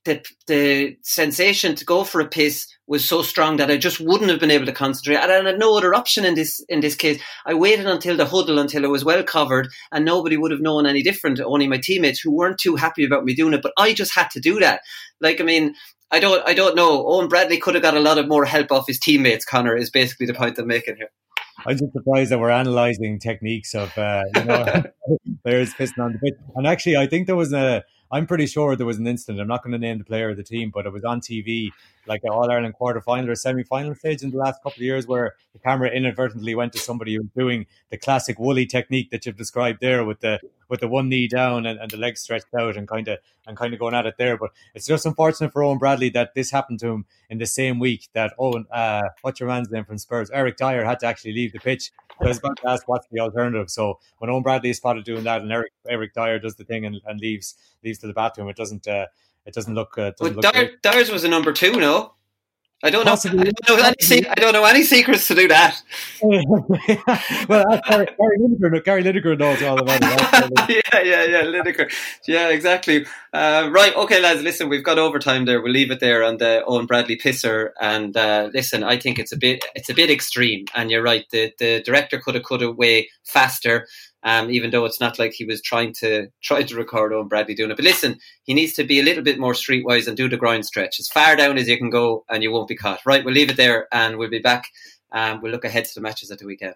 The, the sensation to go for a piss was so strong that I just wouldn't have been able to concentrate. And I had no other option in this in this case. I waited until the huddle until it was well covered, and nobody would have known any different. Only my teammates who weren't too happy about me doing it, but I just had to do that. Like I mean, I don't I don't know. Owen Bradley could have got a lot of more help off his teammates. Connor is basically the point I'm making here. I'm just surprised that we're analysing techniques of uh, you know [LAUGHS] players pissing on the pitch. And actually, I think there was a. I'm pretty sure there was an incident. I'm not going to name the player of the team, but it was on TV like an All Ireland quarter final or semi final stage in the last couple of years where the camera inadvertently went to somebody who was doing the classic woolly technique that you've described there with the with the one knee down and, and the legs stretched out and kind of and kind of going at it there. But it's just unfortunate for Owen Bradley that this happened to him in the same week that Owen, uh, what's your man's name from Spurs, Eric Dier had to actually leave the pitch. I was about to ask what's the alternative. So when Owen Bradley is spotted doing that and Eric Eric Dier does the thing and, and leaves leaves to the bathroom, it doesn't. Uh, it doesn't look. Uh, doesn't look Dier's was a number two, no? I don't know. I don't know any. I don't know any secrets to do that. [LAUGHS] well, Gary, Gary Lineker. Gary Lineker knows all about it. [LAUGHS] yeah, yeah, yeah. Lineker. Yeah, exactly. Uh, right. Okay, lads. Listen, we've got overtime there. We'll leave it there on the Owen Bradley pisser. And uh, listen, I think it's a bit. It's a bit extreme. And you're right. The the director could have cut away faster um, even though it's not like he was trying to try to record Owen Bradley doing it. But listen, he needs to be a little bit more streetwise and do the ground stretch as far down as you can go, and you won't be caught. Right, we'll leave it there, and we'll be back. Um, we'll look ahead to the matches at the weekend.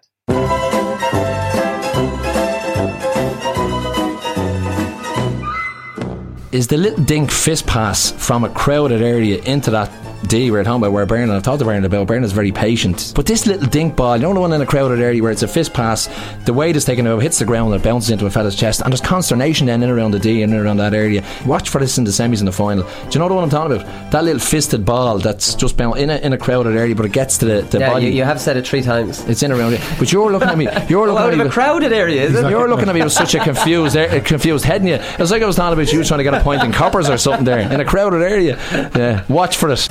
Is the little dink fist pass from a crowded area into that D we are at home about where Bernard, I've talked to Bernard about, Bernard's very patient. But this little dink ball, you know the one in a crowded area where it's a fist pass, the weight is taken over, hits the ground and it bounces into a fella's chest, and there's consternation then in around the D and in around that area. Watch for this in the semis and the final. Do you know the one I'm talking about? That little fisted ball that's just bounced in a, in a crowded area, but it gets to the, the yeah, body. You, you have said it three times. It's in around it. But you're looking at me. [LAUGHS] You're looking well, at me. a crowded area, is it? You're looking at me with such a [LAUGHS] confused, a confused head in you. It's like I was talking about you trying to get a point in coppers or something there in a crowded area. Yeah, watch for it.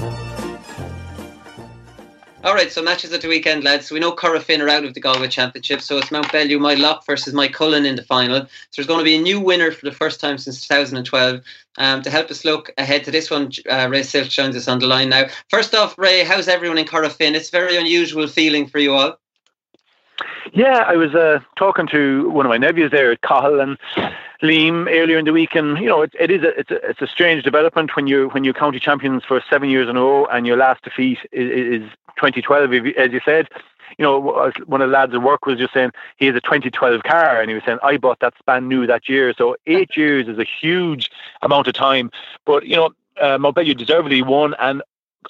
All right, so matches at the weekend, lads. We know Corofin are out of the Galway Championship, so it's Mount Mountbellew, Moylough versus Moycullen in the final. So there's going to be a new winner for the first time since 2012. Um, to help us look ahead to this one, uh, Ray Silke joins us on the line now. First off, Ray, how's everyone in Corofin? It's a very unusual feeling for you all. Yeah, I was uh, talking to one of my nephews there at Cahill and Liam earlier in the week, and you know it, it is a it's a it's a strange development when you when you're county champions for seven years in a row and your last defeat is, is 2012, as you said. You know, one of the lads at work was just saying he has a 2012 car, and he was saying I bought that span new that year. So eight [LAUGHS] years is a huge amount of time. But you know, uh, Mountbellew deservedly won, and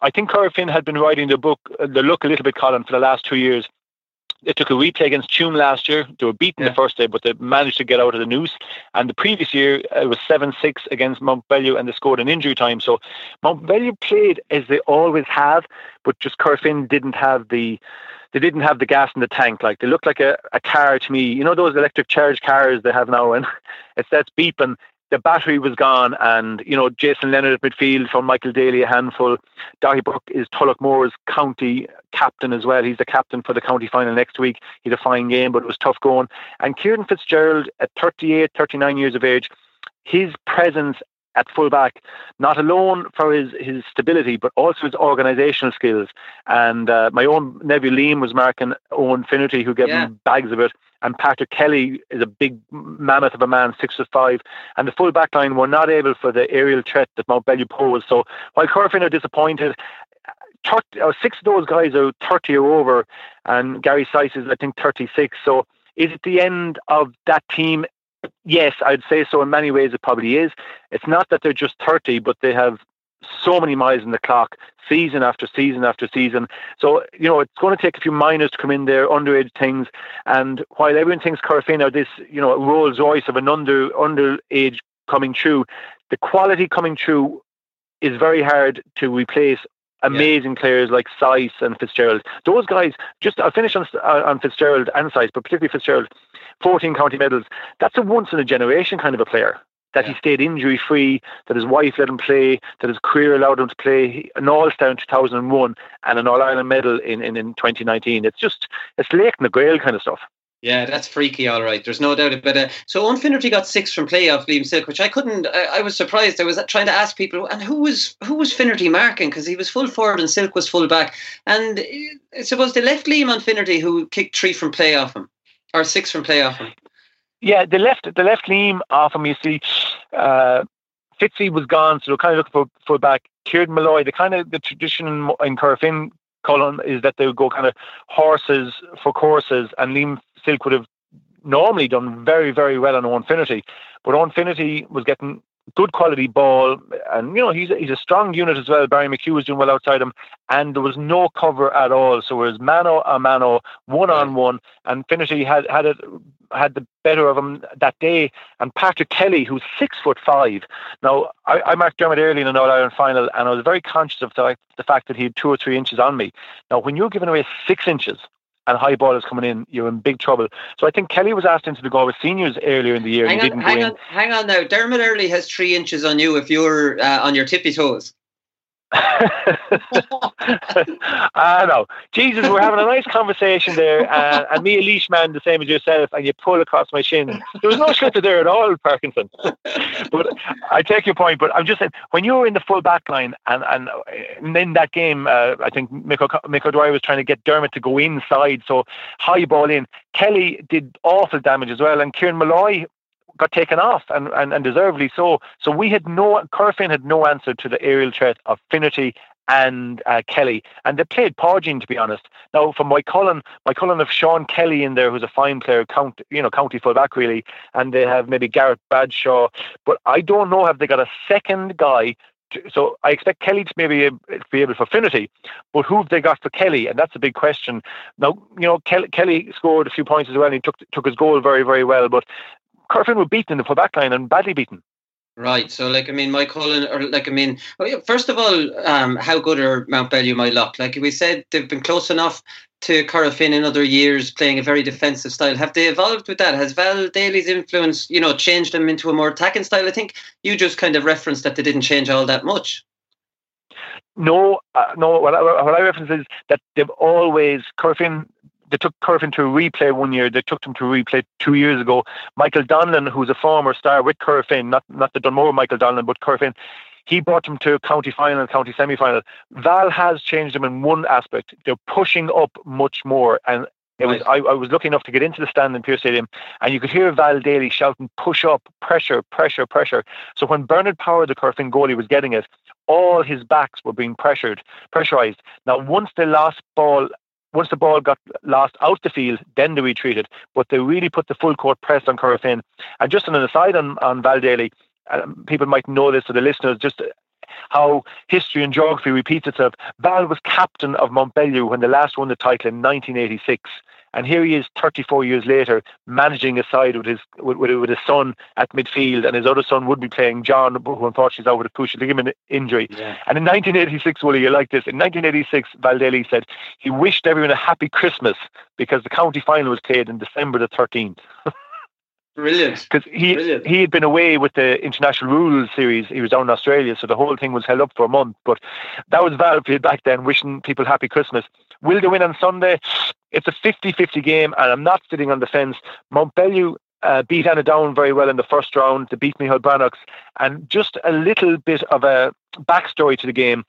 I think Corofin had been writing the book, the look a little bit, Colin, for the last two years they took a replay against Tuam last year. They were beaten yeah. the first day, but they managed to get out of the noose. And the previous year, it was 7 6 against Mountbellew, and they scored an injury time. So Mountbellew played as they always have, but just Corofin didn't have the. They didn't have the gas in the tank. Like they looked like a, a car to me. You know those electric charge cars they have now, and [LAUGHS] it starts beeping the battery was gone, and you know Jason Leonard at midfield from Michael Daly a handful. Dáithí Burke is Turloughmore's county captain as well. He's the captain for the county final next week. He had a fine game, but it was tough going. And Kieran Fitzgerald at 38, 39 years of age, his presence at fullback, not alone for his, his stability, but also his organisational skills. And uh, my own nephew Liam was marking Owen Finnerty, who gave yeah. him bags of it. And Patrick Kelly is a big mammoth of a man, six foot five. And the full back line were not able for the aerial threat that Mountbellew posed. So while Corofin are disappointed, 30, uh, six of those guys are 30 or over, and Gary Sice is, I think, 36. So is it the end of that team yes, I'd say so. In many ways, it probably is. It's not that they're just 30, but they have so many miles in the clock, season after season after season. So, you know, it's going to take a few minors to come in there, underage things. And while everyone thinks Corofin are this, you know, Rolls Royce of an under underage coming through, the quality coming through is very hard to replace amazing yeah. players like Sice and Fitzgerald. Those guys, just I'll finish on, uh, on Fitzgerald and Sice, but particularly Fitzgerald. 14 county medals. That's a once in a generation kind of a player. That yeah. he stayed injury free, that his wife let him play, that his career allowed him to play an All Star in 2001 and an All Ireland medal in, in, in 2019. It's just, it's Lake in the grail kind of stuff. Yeah, that's freaky, all right. There's no doubt about it. So Owen Finnerty got six from play off Liam Silke, which I couldn't. I, I, was surprised. I was trying to ask people, and who was who was Finnerty marking because he was full forward and Silke was full back. And I suppose they left Liam on Finnerty, who kicked three from play off him, or six from play off him. Yeah, they left they left Liam off him. You see, uh, Fitzy was gone, so they're kind of looking for full back. Kieran Molloy, the kind of the tradition in, in Colin is that they would go kind of horses for courses, and Liam Silke would have normally done very, very well on Finnerty. But Finnerty was getting good quality ball, and you know he's he's a strong unit as well. Barry McHugh was doing well outside him, and there was no cover at all. So it was mano a mano, one on one, and Finnerty had had it had the better of him that day. And Patrick Kelly, who's six foot five. Now I, I marked Dermot Earley in an All Ireland final, and I was very conscious of the, the fact that he had two or three inches on me. Now when you're giving away six inches and high ball is coming in, you're in big trouble. So I think Kelly was asked into the goal with seniors earlier in the year. Hang, on, hang on, hang on now. Dermot Earley has three inches on you if you're uh, on your tippy toes. [LAUGHS] [LAUGHS] I know. Jesus, we're having a nice conversation there, uh, and me a leash man, the same as yourself, and you pull across my shin. There was no slipper there at all, Parkinson. but I take your point. But I'm just saying, when you were in the full back line, and and, and in that game, uh, I think Mick, Mick O'Dwyer was trying to get Dermot to go inside, so high ball in. Kelly did awful damage as well, and Kieran Molloy got taken off and, and, and deservedly so. So we had no, Corofin had no answer to the aerial threat of Finnerty and uh, Kelly, and they played Porgin to be honest. Now for Moycullen, my Cullen of Sean Kelly in there, who's a fine player, count you know county fullback really, and they have maybe Garrett Bradshaw, but I don't know have they got a second guy. So I expect Kelly to maybe be able for Finnerty, but who have they got for Kelly? And that's a big question. Now you know Kelly, Kelly scored a few points as well, and he took took his goal very very well, but Corofin were beaten in the full back line and badly beaten. Right. So, like, I mean, Moycullen, or like, I mean, oh, first of all, um, how good are Mount Mountbellew Moylough? Like we said, they've been close enough to Corofin in other years, playing a very defensive style. Have they evolved with that? Has Val Daly's influence, you know, changed them into a more attacking style? I think you just kind of referenced that they didn't change all that much. No, uh, no. What I, what I reference is that they've always Corofin they took Corofin to a replay one year. They took them to a replay two years ago. Michael Donlan, who's a former star with Corofin, not not the Dunmore Michael Donlan, but Corofin, he brought them to county final, county semi final. Val has changed them in one aspect. They're pushing up much more. And it was I, I was lucky enough to get into the stand in Pearse Stadium and you could hear Val Daly shouting, push up, pressure, pressure, pressure. So when Bernard Power, the Corofin goalie, was getting it, all his backs were being pressured, pressurized. Now once the last ball once the ball got lost out the field, then they retreated. But they really put the full court press on Corofin. And just on an aside on, on Val Daly, um, people might know this to the listeners, just how history and geography repeats itself. Val was captain of Mountbellew when they last won the title in 1986. And here he is, 34 years later, managing a side with his with, with, his son at midfield, and his other son would be playing John, who unfortunately is out with a cruciate ligament injury. Yeah. And in 1986, Willie, you like this? In 1986, Val Daly said he wished everyone a happy Christmas because the county final was played in December the 13th. [LAUGHS] Brilliant. Because he Brilliant. he had been away with the international rules series. He was down in Australia, so the whole thing was held up for a month. But that was Val back then, wishing people happy Christmas. Will they win on Sunday? It's a 50-50 game, and I'm not sitting on the fence. Mountbellew uh, beat Annaghdown very well in the first round. They beat Micheál Breathnachs. And just a little bit of a backstory to the game.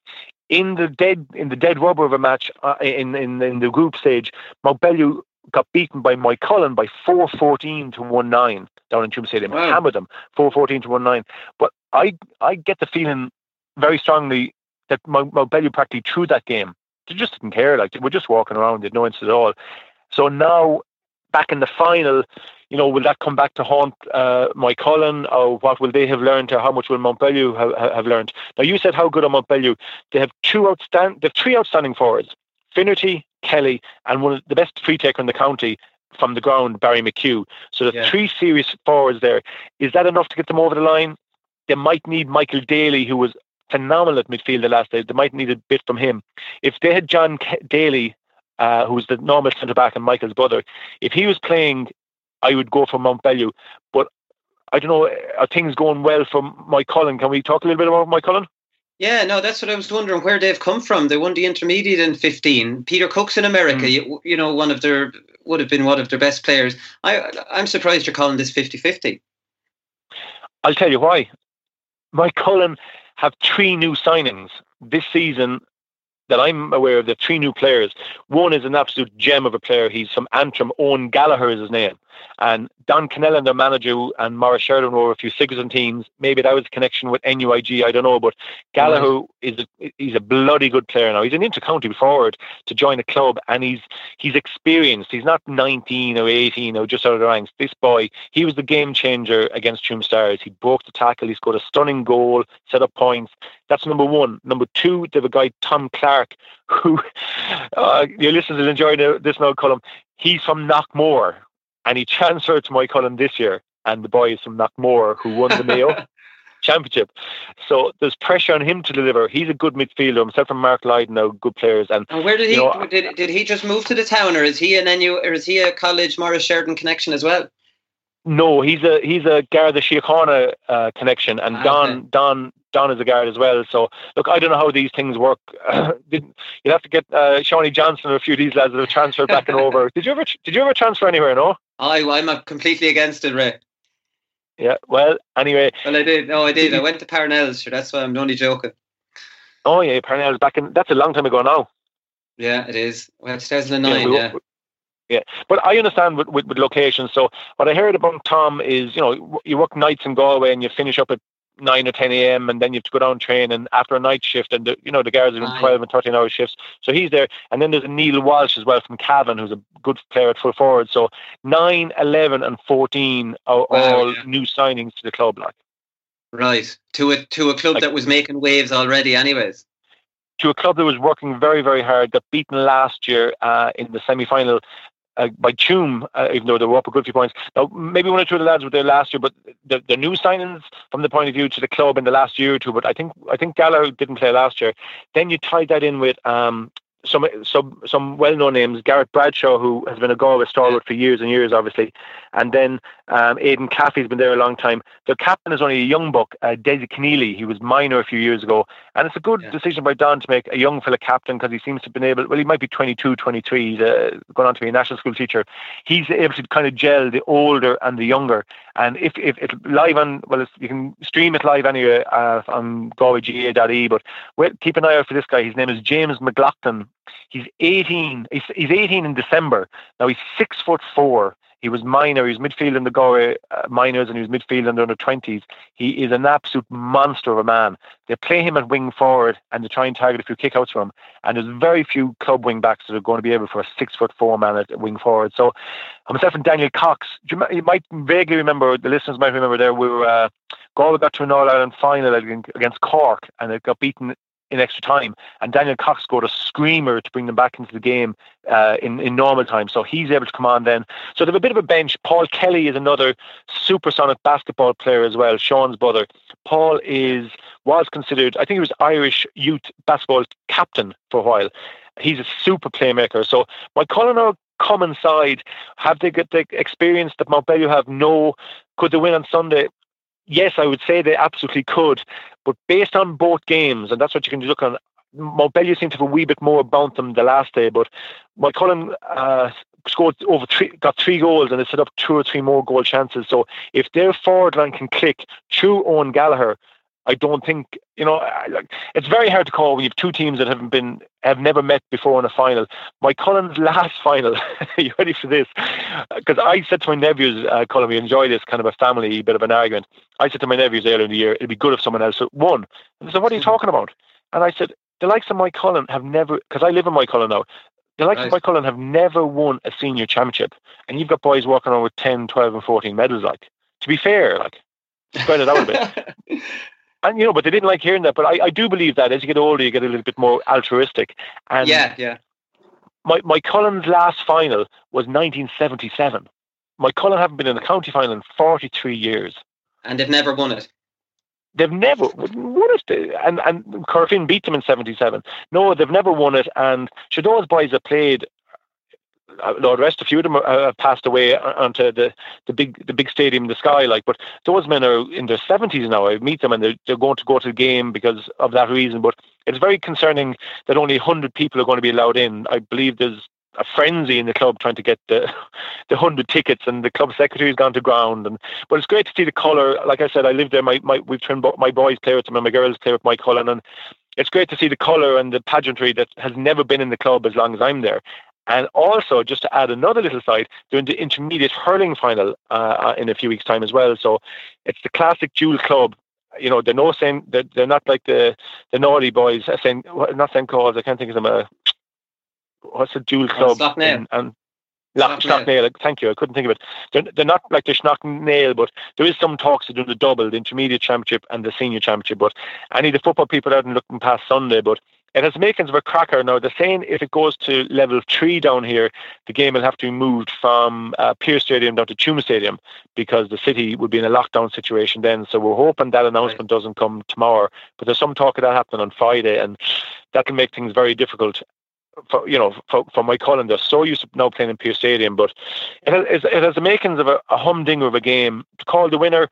In the dead in the dead rubber of a match uh, in, in in the group stage, Mountbellew got beaten by Moycullen by 414 to 19 down in Tuam Stadium. Wow. Hammered them 414 to 19. But I I get the feeling very strongly that Mountbellew practically threw that game. They just didn't care. Like they were just walking around, they had no interest at all. So now back in the final, you know, will that come back to haunt uh, Moycullen, or what will they have learned, or how much will Mountbellew have, have learned? Now, you said how good are Mountbellew? They have two outstand, they have three outstanding forwards: Finnerty, Kelly, and one of the best free taker in the county from the ground, Barry McHugh. So the yeah. three serious forwards there. Is that enough to get them over the line? They might need Michael Daly, who was phenomenal at midfield the last day. They might need a bit from him. If they had John Daly, uh, was the normal centre back and Michael's brother, if he was playing, I would go for Mountbellew. But I don't know, are things going well for Moycullen? Can we talk a little bit about Moycullen? Yeah, no, that's what I was wondering where they've come from. They won the intermediate in 15. Peter Cook's in America, mm. you, you, know, one of their would have been one of their best players. I I'm surprised you're calling this 50-50. I'll tell you why. Moycullen have three new signings this season that I'm aware of. The three new players. One is an absolute gem of a player. He's from Antrim. Owen Gallagher is his name. And Don Connellan, their manager, and Maurice Sheridan were a few Sigerson teams. Maybe that was a connection with NUIG, I don't know. But Gallagher is a, he's a bloody good player now. He's an inter-county forward to join a club, and he's he's experienced. He's not 19 or 18 or just out of the ranks. This boy, he was the game changer against Tuam Stars. He broke the tackle. He scored a stunning goal, set up points. That's number one. Number two, they have a guy, Tom Clark, who [LAUGHS] uh, your listeners will enjoy this now, column. He's from Knockmore, and he transferred to Moycullen this year. And the boy is from Knockmore, who won the Mayo [LAUGHS] Championship. So there's pressure on him to deliver. He's a good midfielder himself and Mark Lydon now good players. And, and where did he know, did, did he just move to the town, or is he an NU or is he a college Maurice Sheridan connection as well? No, he's a he's a Garda Síochána uh, connection, and Don. Don Don is a guard as well. So look, I don't know how these things work. [LAUGHS] You'd have to get uh, Seánie Johnston or a few of these lads that have transferred back and over. [LAUGHS] Did you ever did you ever transfer anywhere? No. I I'm completely against it, Ray. Yeah. Well, anyway. Well, I did. No, I did. I went to Parnell's. Sure, that's why I'm only joking. Oh yeah, Parnell's back in. That's a long time ago now. Yeah, it is. Well, 2009. Yeah. We, yeah. Yeah, but I understand with, with, with locations. So what I heard about Tom is, you know, you work nights in Galway and you finish up at nine or ten a.m. and then you have to go down train and after a night shift and the, you know the guards are doing twelve and thirteen hour shifts. So he's there, and then there's Neil Walsh as well from Cavan, who's a good player at full forward. So 9, 11 and fourteen are wow, all yeah. new signings to the club, like. Right to a to a club like, that was making waves already, anyways to a club that was working very, very hard, got beaten last year uh, in the semi final uh, by Tuam, uh, even though they were up a good few points. Now, maybe one or two of the lads were there last year, but the, the new signings from the point of view to the club in the last year or two. But I think I think Gallagher didn't play last year. Then you tied that in with um, some some some well known names. Garrett Bradshaw, who has been a Galway stalwart for years and years, obviously, and then um, Aidan Caffey's been there a long time. The captain is only a young buck, uh, Dessie Conneely. He was minor a few years ago, and it's a good yeah. decision by Don to make a young fella captain because he seems to have been able. Well, he might be 22, 23. He's uh, going on to be a national school teacher. He's able to kind of gel the older and the younger. And if if it live on, well, you can stream it live anyway uh, on GalwayGAA.e. But well, keep an eye out for this guy. His name is James McLaughlin. He's 18. He's, he's 18 in December. Now he's six foot four. He was minor. He was midfield in the Galway uh, minors and he was midfield in the under 20s. He is an absolute monster of a man. They play him at wing forward and they try and target a few kickouts for him. And there's very few club wing backs that are going to be able for a six foot four man at wing forward. So myself and Daniel Cox, you, you might vaguely remember, the listeners might remember there, we were, uh, Galway got to an All Ireland final against Cork and it got beaten in extra time. And Daniel Cox scored a screamer to bring them back into the game uh, in, in normal time. So he's able to come on then. So they have a bit of a bench. Paul Kelly is another supersonic basketball player as well, Sean's brother. Paul is was considered, I think he was Irish youth basketball captain for a while. He's a super playmaker. So Moycullen common side, have they got the experience that Mountbellew have? No. Could they win on Sunday? Yes, I would say they absolutely could. But based on both games, and that's what you can look on, Mountbellew seemed to have a wee bit more about them the last day, but Moycullen uh, scored over three, got three goals, and they set up two or three more goal chances. So if their forward line can click through Owen Gallagher I don't think you know. Like it's very hard to call when you have two teams that haven't been have never met before in a final. Moycullen's [LAUGHS] last final. [LAUGHS] you ready for this? Because I said to my nephews, uh, Cullen, we enjoy this kind of a family bit of an argument. I said to my nephews earlier in the year, it'd be good if someone else won. And they said, "What are you talking about?" And I said, "The likes of Moycullen have never, because I live in Moycullen now." The likes nice. of Moycullen have never won a senior championship, and you've got boys walking around with 10, 12 and 14 medals. Like, to be fair, like, spread it out a bit. [LAUGHS] and you know, but they didn't like hearing that. But I, I do believe that as you get older, you get a little bit more altruistic. And yeah, yeah. My Moycullen's last final was 1977. Moycullen haven't been in the county final in 43 years, and they've never won it. They've never won it, and and Corofin beat them in '77. No, they've never won it. And those boys have played Lord rest, a few of them uh, passed away onto the, the big the big stadium in the sky. Like, but those men are in their seventies now. I meet them and they're, they're going to go to the game because of that reason. But it's very concerning that only hundred people are going to be allowed in. I believe there's a frenzy in the club trying to get the [LAUGHS] the hundred tickets, and the club secretary has gone to ground. And but it's great to see the colour. Like I said, I live there. My, my we've turned my boys play with them, and my girls play with Moycullen, and it's great to see the colour and the pageantry that has never been in the club as long as I'm there. And also, just to add another little side, they're the intermediate hurling final uh, in a few weeks' time as well. So it's the classic dual club. You know, they're no same. They're, they're not like the the naughty boys. Saint, not St. Cause. I can't think of them. Uh, what's a dual club? Uh, and, and Lock, Nail. Thank you. I couldn't think of it. They're, they're not like the Nail, but there is some talks to do the double, the intermediate championship and the senior championship. But any of the football people out and looking past Sunday, but it has makings of a cracker. Now, they're saying if it goes to level three down here, the game will have to be moved from uh, Pearse Stadium down to Tuam Stadium because the city would be in a lockdown situation then. So we're hoping that announcement right. doesn't come tomorrow. But there's some talk of that happening on Friday, and that can make things very difficult for you know for, for Moycullen. They're so used to now playing in Pearse Stadium, but it has, it has the makings of a, a humdinger of a game. To call the winner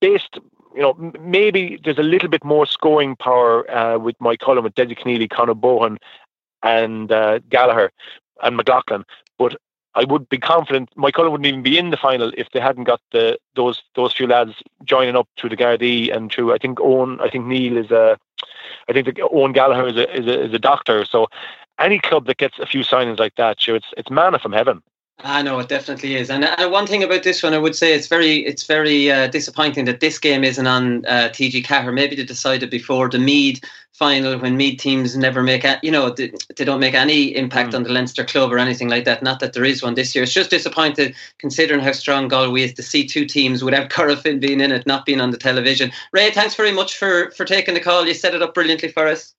based, you know, maybe there's a little bit more scoring power uh, with Moycullen, with Dessie Conneely, Conor Bohan, and uh, Gallagher and McLaughlin, but I would be confident Moycullen wouldn't even be in the final if they hadn't got the those those few lads joining up through the Gardaí and through I think Owen I think Neil is a I think the, Owen Gallagher is a, is a is a doctor. So any club that gets a few signings like that sure it's it's manna from heaven I know it definitely is, and uh, one thing about this one, I would say it's very, it's very uh, disappointing that this game isn't on uh, TG Ceathair. Maybe they decided before the Meath final when Meath teams never make, a, you know, they, they don't make any impact mm. on the Leinster club or anything like that. Not that there is one this year. It's just disappointing considering how strong Galway is to see two teams without [LAUGHS] Corofin being in it, not being on the television. Ray, thanks very much for for taking the call. You set it up brilliantly for us.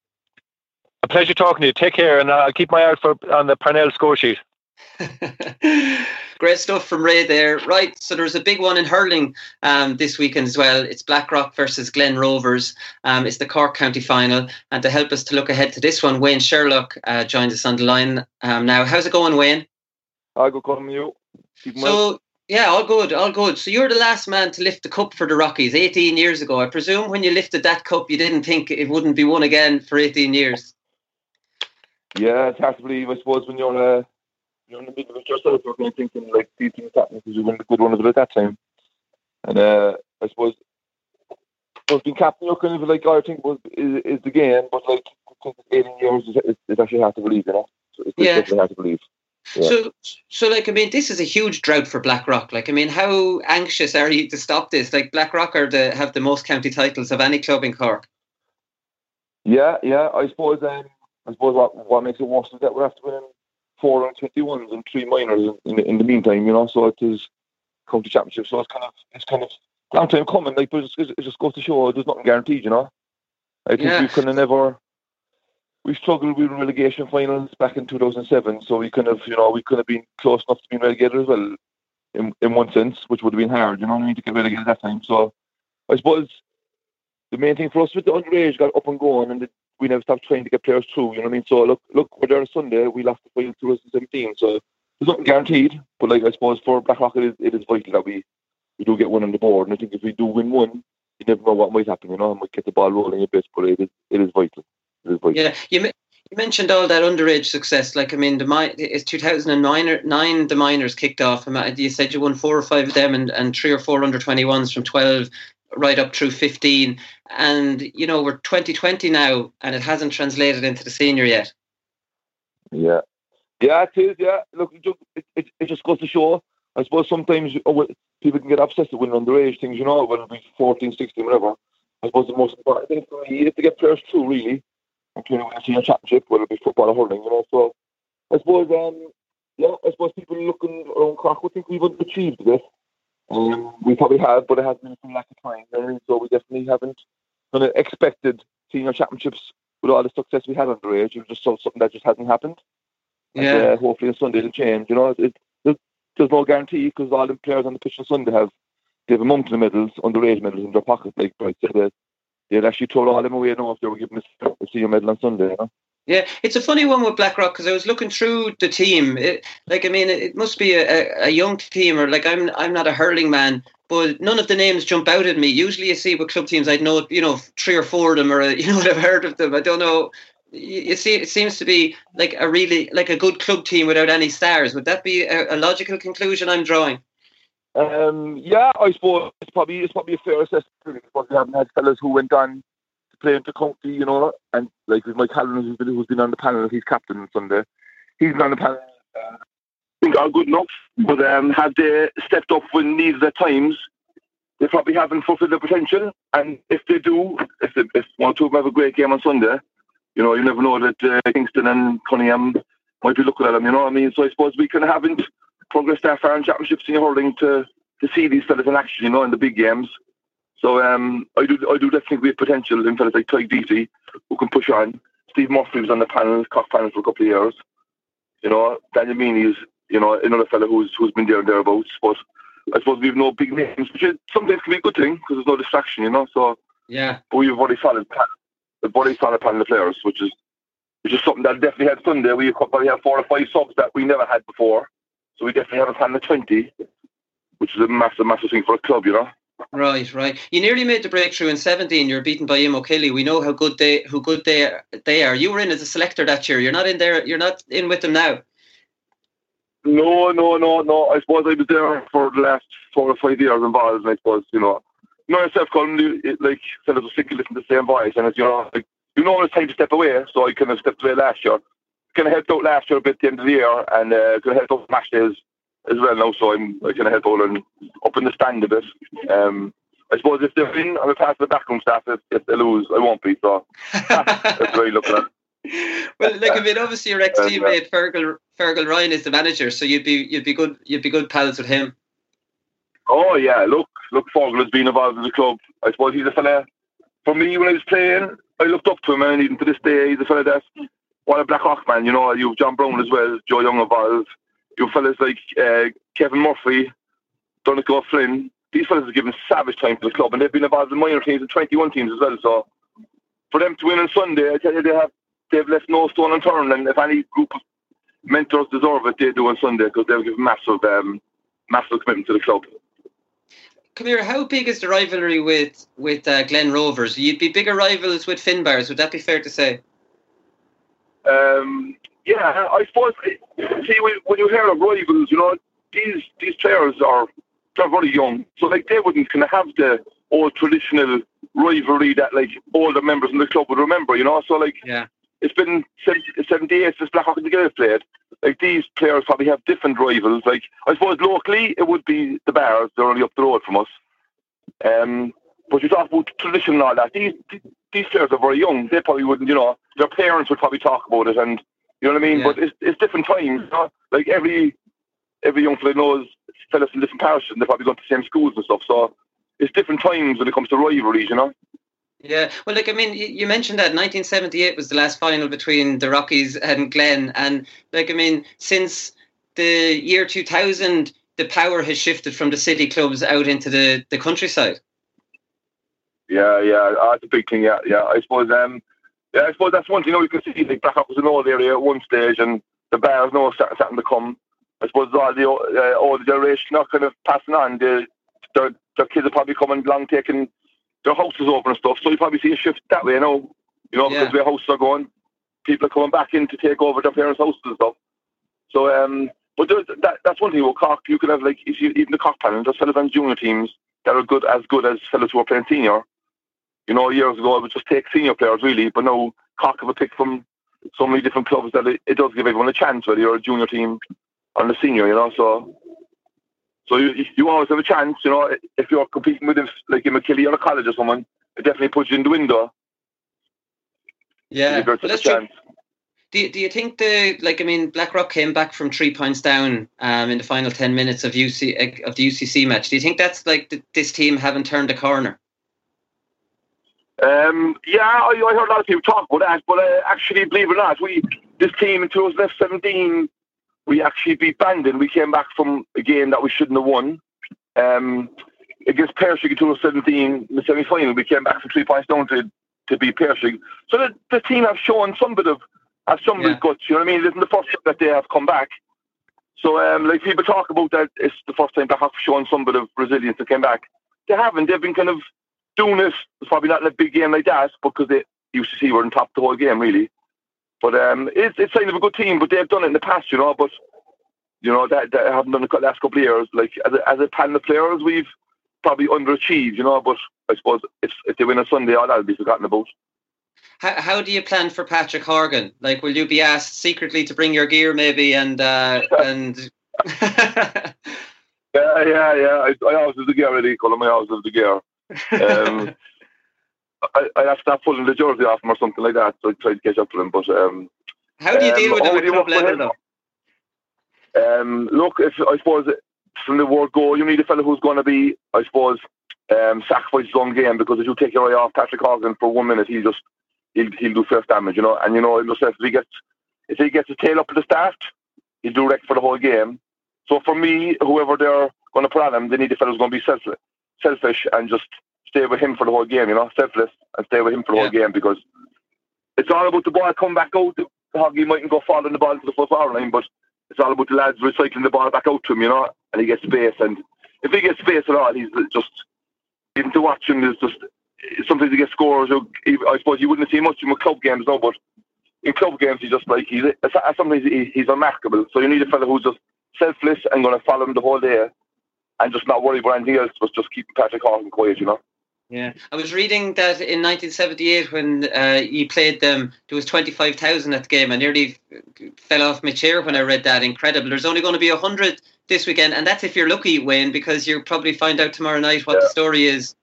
A pleasure talking to you. Take care, and I'll keep my eye out for on the Parnell score sheet. [LAUGHS] Great stuff from Ray there. Right, so there's a big one in hurling um, this weekend as well. It's Blackrock versus Glen Rovers. Um, it's the Cork County final. And to help us to look ahead to this one, Wayne Sherlock uh, joins us on the line um, now. How's it going, Wayne? I'll go calling you. Keep so, yeah, all good, all good. So you're the last man to lift the cup for the Rockies 18 years ago. I presume when you lifted that cup, you didn't think it wouldn't be won again for 18 years. Yeah, it's hard to believe. I suppose when you're uh, in the middle of it yourself, you're of thinking like these things happen because you win the good one at that time. And uh, I suppose, was being captain, you're kind of like, I think was is, is the game, but like 18 years is, it's actually hard to believe, you know. So it's yeah. hard to believe. Yeah. So, so like I mean, this is a huge drought for Blackrock. Like I mean, how anxious are you to stop this? Like Blackrock are the have the most county titles of any club in Cork. Yeah, yeah. I suppose. Um, I suppose what what makes it worse is that we have to win four and twenty ones and three minors in, in the meantime, you know. So it is county championship. So it's kind of it's kind of long time coming. Like, but it's, it just goes to show there's nothing guaranteed, you know. I think yeah. we kind of never we struggled with relegation finals back in 2007. So we kind of you know we could have been close enough to being relegated as well. In, in one sense, which would have been hard, you know what I mean, to get relegated at that time. So I suppose the main thing for us with the underage got up and going, and the we never stop trying to get players through. You know what I mean? So look, look, we're there on Sunday. We lost the final 2017, so there's nothing guaranteed. But like I suppose for Blackrock, it is, it is vital that we we do get one on the board. And I think if we do win one, you never know what might happen. You know, and we get the ball rolling a bit. But it is it is vital. It is vital. Yeah, you. You mentioned all that underage success. Like I mean, the it's 2009 nine. The minors kicked off. Uh, you said you won four or five of them, and, and three or four under 21s from 12 right up through 15 and you know we're 2020 now and it hasn't translated into the senior yet. Yeah. Yeah it is yeah. Look it, it, it just goes to show i suppose sometimes oh, people can get obsessed with winning underage things you know whether it be 14 16 whatever. I suppose the most important thing for me is to get players through really including when a senior championship whether it be football or hurling you know. So i suppose um yeah i suppose people looking around Cork would think we've achieved this um, we probably have, but it has been from lack of time. And so we definitely haven't kind of expected senior championships with all the success we had underage. It was just something that just hasn't happened. Yeah. And, uh, hopefully on Sunday it'll change. You know, it, it, there's no guarantee because all the players on the pitch on Sunday have they have a mountain of medals, underage medals in their pocket. Like Bright said, they'd actually throw all them away now if they were given a senior medal on Sunday. You know? Yeah, it's a funny one with Blackrock because I was looking through the team. It, like, I mean, it must be a, a, young team, or like I'm I'm not a hurling man, but none of the names jump out at me. Usually, you see with club teams, I'd know you know three or four of them, or [LAUGHS] you know I've heard of them. I don't know. You see, it seems to be like a really like a good club team without any stars. Would that be a, a logical conclusion I'm drawing? Um, yeah, I suppose it's probably it's probably a fair assessment. But we haven't had fellas who went on playing for county, you know, and like with Mike Callan, who's been, who's been on the panel, he's captain on Sunday. He's on the panel. I think are good enough, but um, have they stepped up when needed at times? They probably haven't fulfilled their potential, and if they do, if they, if one or two of them have a great game on Sunday, you know, you never know that uh, Kingston and Cunningham might be looking at them. You know what I mean? So I suppose we kind of haven't progressed that far in championships in hurling to to see these fellas in action, you know, in the big games. So um, I do I do definitely we have potential in fellas like Tadhg Deasy who can push on. Steve Murphy was on the panel, Cork panel for a couple of years. You know, Daniel Meany is you know another fellow who's who's been there and thereabouts. But I suppose we have no big names, which is, sometimes can be a good thing because there's no distraction, you know. So yeah, but we've already solid the body solid panel of players, which is which is something that definitely had Sunday. We probably have four or five subs that we never had before. So we definitely have a panel of twenty, which is a massive, massive thing for a club, you know. Right, right. You nearly made the breakthrough in seventeen. You're beaten by Imokilly. We know how good they how good they are, they are. You were in as a selector that year. You're not in there. You're not in with them now. No, no, no, no. I suppose I was there for the last four or five years involved, I suppose you know, you know yourself, Colin. Like fellas are sick of to the same voice, and as you know, like you know, it's time to step away. So I kind of stepped away last year. Kind of helped out last year a bit at the end of the year, and uh, kind of helped out match days as well now, so I'm I of help out and up in the stand a bit. Um, I suppose if they're in, I'm a part of the backroom staff. If, if they lose, I won't be. So that's very looking at. [LAUGHS] Well, like I mean, obviously your ex teammate Fergal Fergal Ryan is the manager, so you'd be you'd be good you'd be good pals with him. Oh yeah, look, look, Fergal has been involved in the club. I suppose he's a fella. For me, when I was playing, I looked up to him, and even to this day, he's a fella that's one a Blackrock man. You know, you've John Brown as well, Joe Young involved you fellas like uh, Kevin Murphy, Donegal Flynn, these fellas have given savage time to the club and they've been involved in minor teams and 21 teams as well. So for them to win on Sunday, I tell you, they have they've left no stone unturned. And if any group of mentors deserve it, they do on Sunday because they've given massive, um, massive commitment to the club. Come how big is the rivalry with with uh, Glen Rovers? You'd be bigger rivals with Finbarrs, would that be fair to say? Um, yeah, I suppose. See, when you hear of rivals, you know these these players are they're very young, so like they wouldn't kind of have the old traditional rivalry that like all the members in the club would remember. You know, so like yeah. It's been 70, 78 since Blackrock and the Gaels played. Like these players probably have different rivals. Like I suppose locally it would be the Bears. They're only up the road from us. Um, but you talk about tradition and all that. These these players are very young. They probably wouldn't. You know, their parents would probably talk about it and you know what I mean? Yeah. But it's, it's different times. You know? Like every every young fella knows fellas from different parishes and they're probably gone to the same schools and stuff. So it's different times when it comes to rivalries, you know? Yeah, well, like I mean, you mentioned that 1978 was the last final between the Rockies and Glen, and like I mean, since the year 2000, the power has shifted from the city clubs out into the, the countryside. Yeah, yeah, that's a big thing. Yeah, yeah. I suppose um, yeah, I suppose that's one thing. You know, you can see like Black was an old area at one stage, and the Bears know starting, starting to come. I suppose all the uh, older generation are not kind of passing on. The, their, their kids are probably coming along, taking their houses over and stuff. So you probably see a shift that way. You know, you know, yeah. because where houses are going, people are coming back in to take over their parents' houses and stuff. So, um, but that, that's one thing with Cork. You can have like if you, even the Cork panel, there's fellas on junior teams that are good as good as fellas who are playing senior. You know, years ago, I would just take senior players, really, but now Cork have a pick from so many different clubs that it, it, does give everyone a chance, whether you're a junior team or a senior, you know. So so you, you always have a chance, you know, if you're competing with, like in Imokilly or a college or someone, it definitely puts you in the window. Yeah, well, that's true. Do you, do you think the like I mean Blackrock came back from three points down um, in the final ten minutes of UC of the UCC match? Do you think that's like the, this team haven't turned a corner? Um, yeah, I, I, heard a lot of people talk about that, but uh, actually, believe it or not, we this team in 2017, we actually beat Bandon. We came back from a game that we shouldn't have won. Um, against Pershing in 2017, in the semi-final, we came back from three points down to, to beat Pershing. So the, the team have shown some bit of have somebody's Yeah. guts. You know what I mean? It isn't the first time that they have come back. So, um, like people talk about that, it's the first time they have shown some bit of resilience to came back. They haven't. They've been kind of doing it. It's probably not in a big game like that, because they UCC were on top the whole game, really. But um, it's it's kind of a good team. But they've done it in the past, you know. But you know that they haven't done it the last couple of years. Like as a, as a panel of players, we've probably underachieved, you know. But I suppose if if they win on Sunday, all that'll be forgotten about. How, how do you plan for Patrick Horgan? Like, will you be asked secretly to bring your gear, maybe, and uh, and [LAUGHS] Yeah, yeah, yeah. I, I always have the gear ready, Colin. I always have the gear. Um, I, I have to stop pulling the jersey off him or something like that. So I try to catch up to him. But um, how do you deal Um, with him do you at club level, though? Um, look, if I suppose from the word go, you need a fellow who's going to be, I suppose, um, sacrifice his own game because if you take your eye off Patrick Horgan for one minute, he'll just he'll he'll do first damage, you know. And you know if he gets if he gets his tail up at the start, he'll do wreck for the whole game. So for me, whoever they're going to put on him, they need a fellow who's going to be self, selfish and just stay with him for the whole game, you know, selfless and stay with him for the whole game because it's all about the ball coming back out. Hoggy mightn't go following the ball to the first hour line, but it's all about the lads recycling the ball back out to him, you know, and he gets space. And if he gets space at all, he's just, even to watch him, is just, sometimes he gets scores. Or, I suppose you wouldn't see much in club games, no, but in club games, he's just like, he's sometimes he's remarkable. So you need a fella who's just selfless and going to follow him the whole day and just not worry about anything else, but just keeping Patrick Horgan quiet, you know. Yeah, I was reading that in 1978 when uh, you played them, there was 25,000 at the game. I nearly fell off my chair when I read that. Incredible. There's only going to be 100 this weekend, and that's if you're lucky, Wayne, because you'll probably find out tomorrow night what the story is.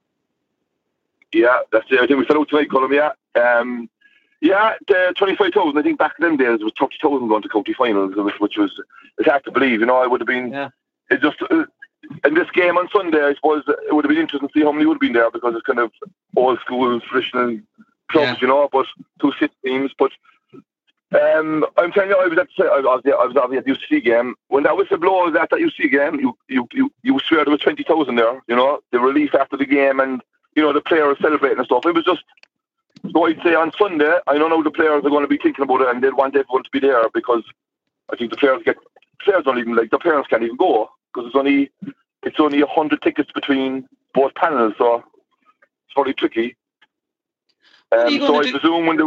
Yeah, that's it. I think we fell out tonight, Colin, yeah. Um, yeah, the 25,000, I think back in them days, it was 30,000 going to county finals, which, which was, it's hard to believe, you know, I would have been, it just, uh, in this game on Sunday, I suppose it would have been interesting to see how many would have been there because it's kind of old school, traditional clubs, you know, but two city teams, but um, I'm telling you, I was at the, I was, I was obviously at the UC game. When that whistle blows at that UC game, you, you, you, you swear there was 20,000 there, you know, the relief after the game and, you know, the players celebrating and stuff. It was just, so I'd say on Sunday, I don't know the players are going to be thinking about it and they'll want everyone to be there because I think the players get, players don't even, like, the parents can't even go because it's only, it's only a hundred tickets between both panels, so it's very tricky. Um, so I do- presume when the,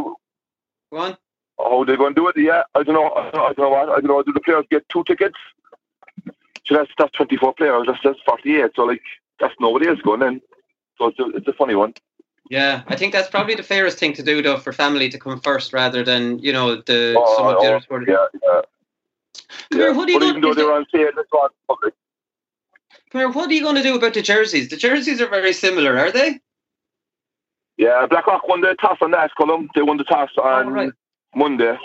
Go on. how they're going to do it, yeah, I don't know. I don't know, what. I don't know. Do the players get two tickets? So that's that's 24 players. That's that's 48. So like that's nobody else going in. So it's a, it's a funny one. Yeah, I think that's probably the fairest thing to do, though, for family to come first rather than, you know, the Oh, some of the oh, other sport. yeah, yeah. Here, yeah. what are you but going even though they're on sale, it's not public. Come here, what are you going to do about the jerseys? The jerseys are very similar, are they? Yeah, Blackrock won the toss on that, Colm. They won the toss on Monday.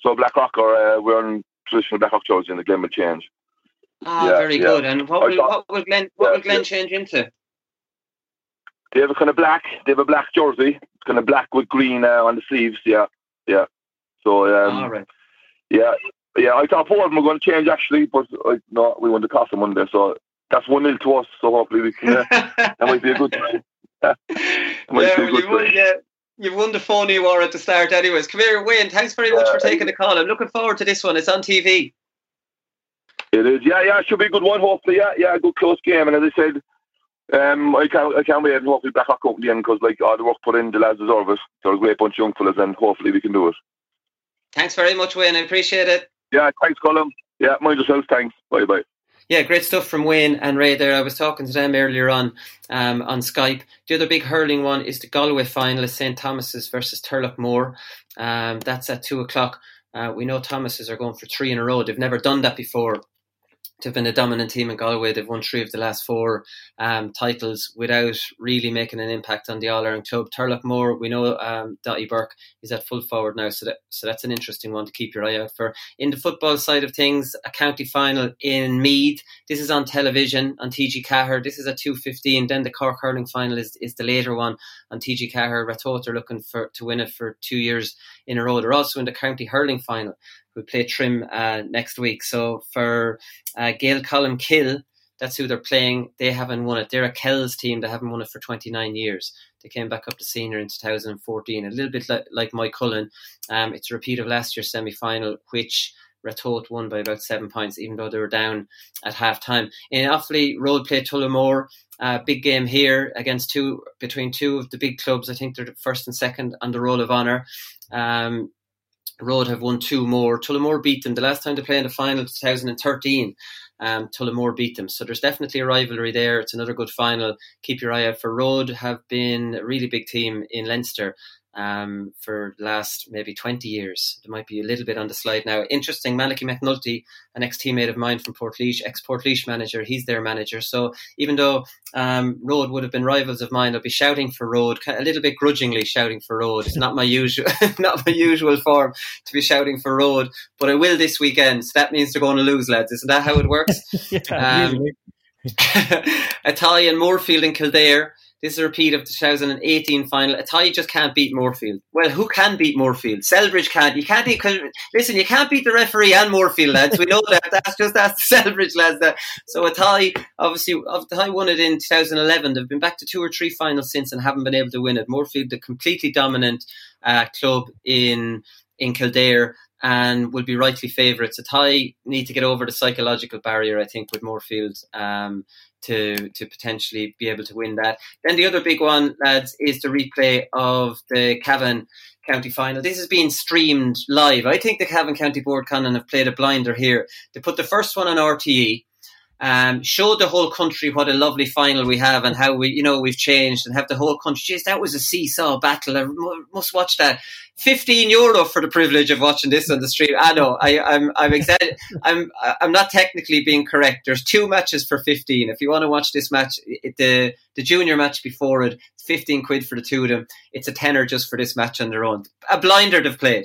So Blackrock are uh, wearing traditional Blackrock jersey and the game will change. Ah, Yeah, very yeah. good. And what will, thought- what will Glenn what will Glenn yeah. change into? They have a kind of black. They have a black jersey. It's kind of black with green uh, on the sleeves. Yeah, yeah. So um, All right. Yeah, yeah. I thought four of them were going to change actually, but uh, no, we won the on Monday, so that's one nil to us. So hopefully we can. Uh, that might be a good. [LAUGHS] Yeah, Yeah, well, you won, yeah, you've won the phony war at the start, anyways. Come here, Wayne. Thanks very much for taking the call. I'm looking forward to this one. It's on TV. It is. Yeah, yeah. It should be a good one. Hopefully, yeah, yeah. A good close game, and as I said. Um, I can't, I can't wait and hopefully back up in the end because like all the work put in, the lads deserve it. They're a great bunch of young fellas, and hopefully we can do it. Thanks very much, Wayne. I appreciate it. Yeah, thanks, Colin. Yeah, mind yourself. Thanks. Bye, bye. Yeah, great stuff from Wayne and Ray there. I was talking to them earlier on um, on Skype. The other big hurling one is the Galway final, St Thomas's versus Turloughmore. Um, that's at two o'clock. Uh, we know Thomas's are going for three in a row. They've never done that before. They've been a dominant team in Galway. They've won three of the last four um, titles without really making an impact on the All Ireland club. Turloughmore, we know um, Dáithí Burke is at full forward now, so that so that's an interesting one to keep your eye out for. In the football side of things, a county final in Meath. This is on television on TG4. This is at two fifteen. Then the Cork hurling final is, is the later one on TG Cahir. Ratoath are looking for to win it for two years in a row. They're also in the county hurling final. We play Trim uh, next week. So for uh, Gaeil Colmcille, That's who they're playing. They haven't won it. They're a Kells team They haven't won it for 29 years. They came back up to senior in 2014, a little bit like, like Mike Moycullen. Um, it's a repeat of last year's semi final, which Ratoath won by about seven points, even though they were down at half time. In Offaly, Rhode play Tullamore. Uh, big game here against two between two of the big clubs. I think they're first and second on the roll of honour. Um, Rhode have won two more. Tullamore beat them the last time they played in the final, 2013. Um, Tullamore beat them, so there's definitely a rivalry there. It's another good final. Keep your eye out for Rhode. Have been a really big team in Leinster um, for the last maybe 20 years. There might be a little bit on the slide now. Interesting, Malachy McNulty, an ex teammate of mine from Portlaoise, ex Portlaoise manager, he's their manager. So even though um, Rhode would have been rivals of mine, I'll be shouting for Rhode, a little bit grudgingly shouting for Rhode. It's not my usual, [LAUGHS] not my usual form to be shouting for Rhode, but I will this weekend. So that means they're going to lose, lads. Isn't that how it works? [LAUGHS] yeah, um, Athy [LAUGHS] and Moorefield and Kildare. This is a repeat of the 2018 final. Athy just can't beat Moorefield. Well, who can beat Moorefield? Celbridge can't. You can't even, listen, you can't beat the referee and Moorefield, lads. We know that. [LAUGHS] That's just that's Celbridge, lads. That. So Athy, obviously, Athy won it in 2011. They've been back to two or three finals since and haven't been able to win it. Moorefield, the completely dominant uh, club in in Kildare and will be rightly favourites. Athy need to get over the psychological barrier, I think, with Moorefield. Um, to to potentially be able to win that. Then the other big one, lads, is the replay of the Cavan County final. This is being streamed live. I think the Cavan County Board Canon have played a blinder here. They put the first one on RTE. Um, showed the whole country what a lovely final we have and how we, you know, we've changed and have the whole country. Jeez, that was a seesaw battle. I must watch that. 15 euro for the privilege of watching this on the stream. I know. I, I'm I'm excited. [LAUGHS] I'm I'm not technically being correct. There's two matches for 15. If you want to watch this match, it, the the junior match before it, 15 quid for the two of them. It's a tenner just for this match on their own. A blinder they've played.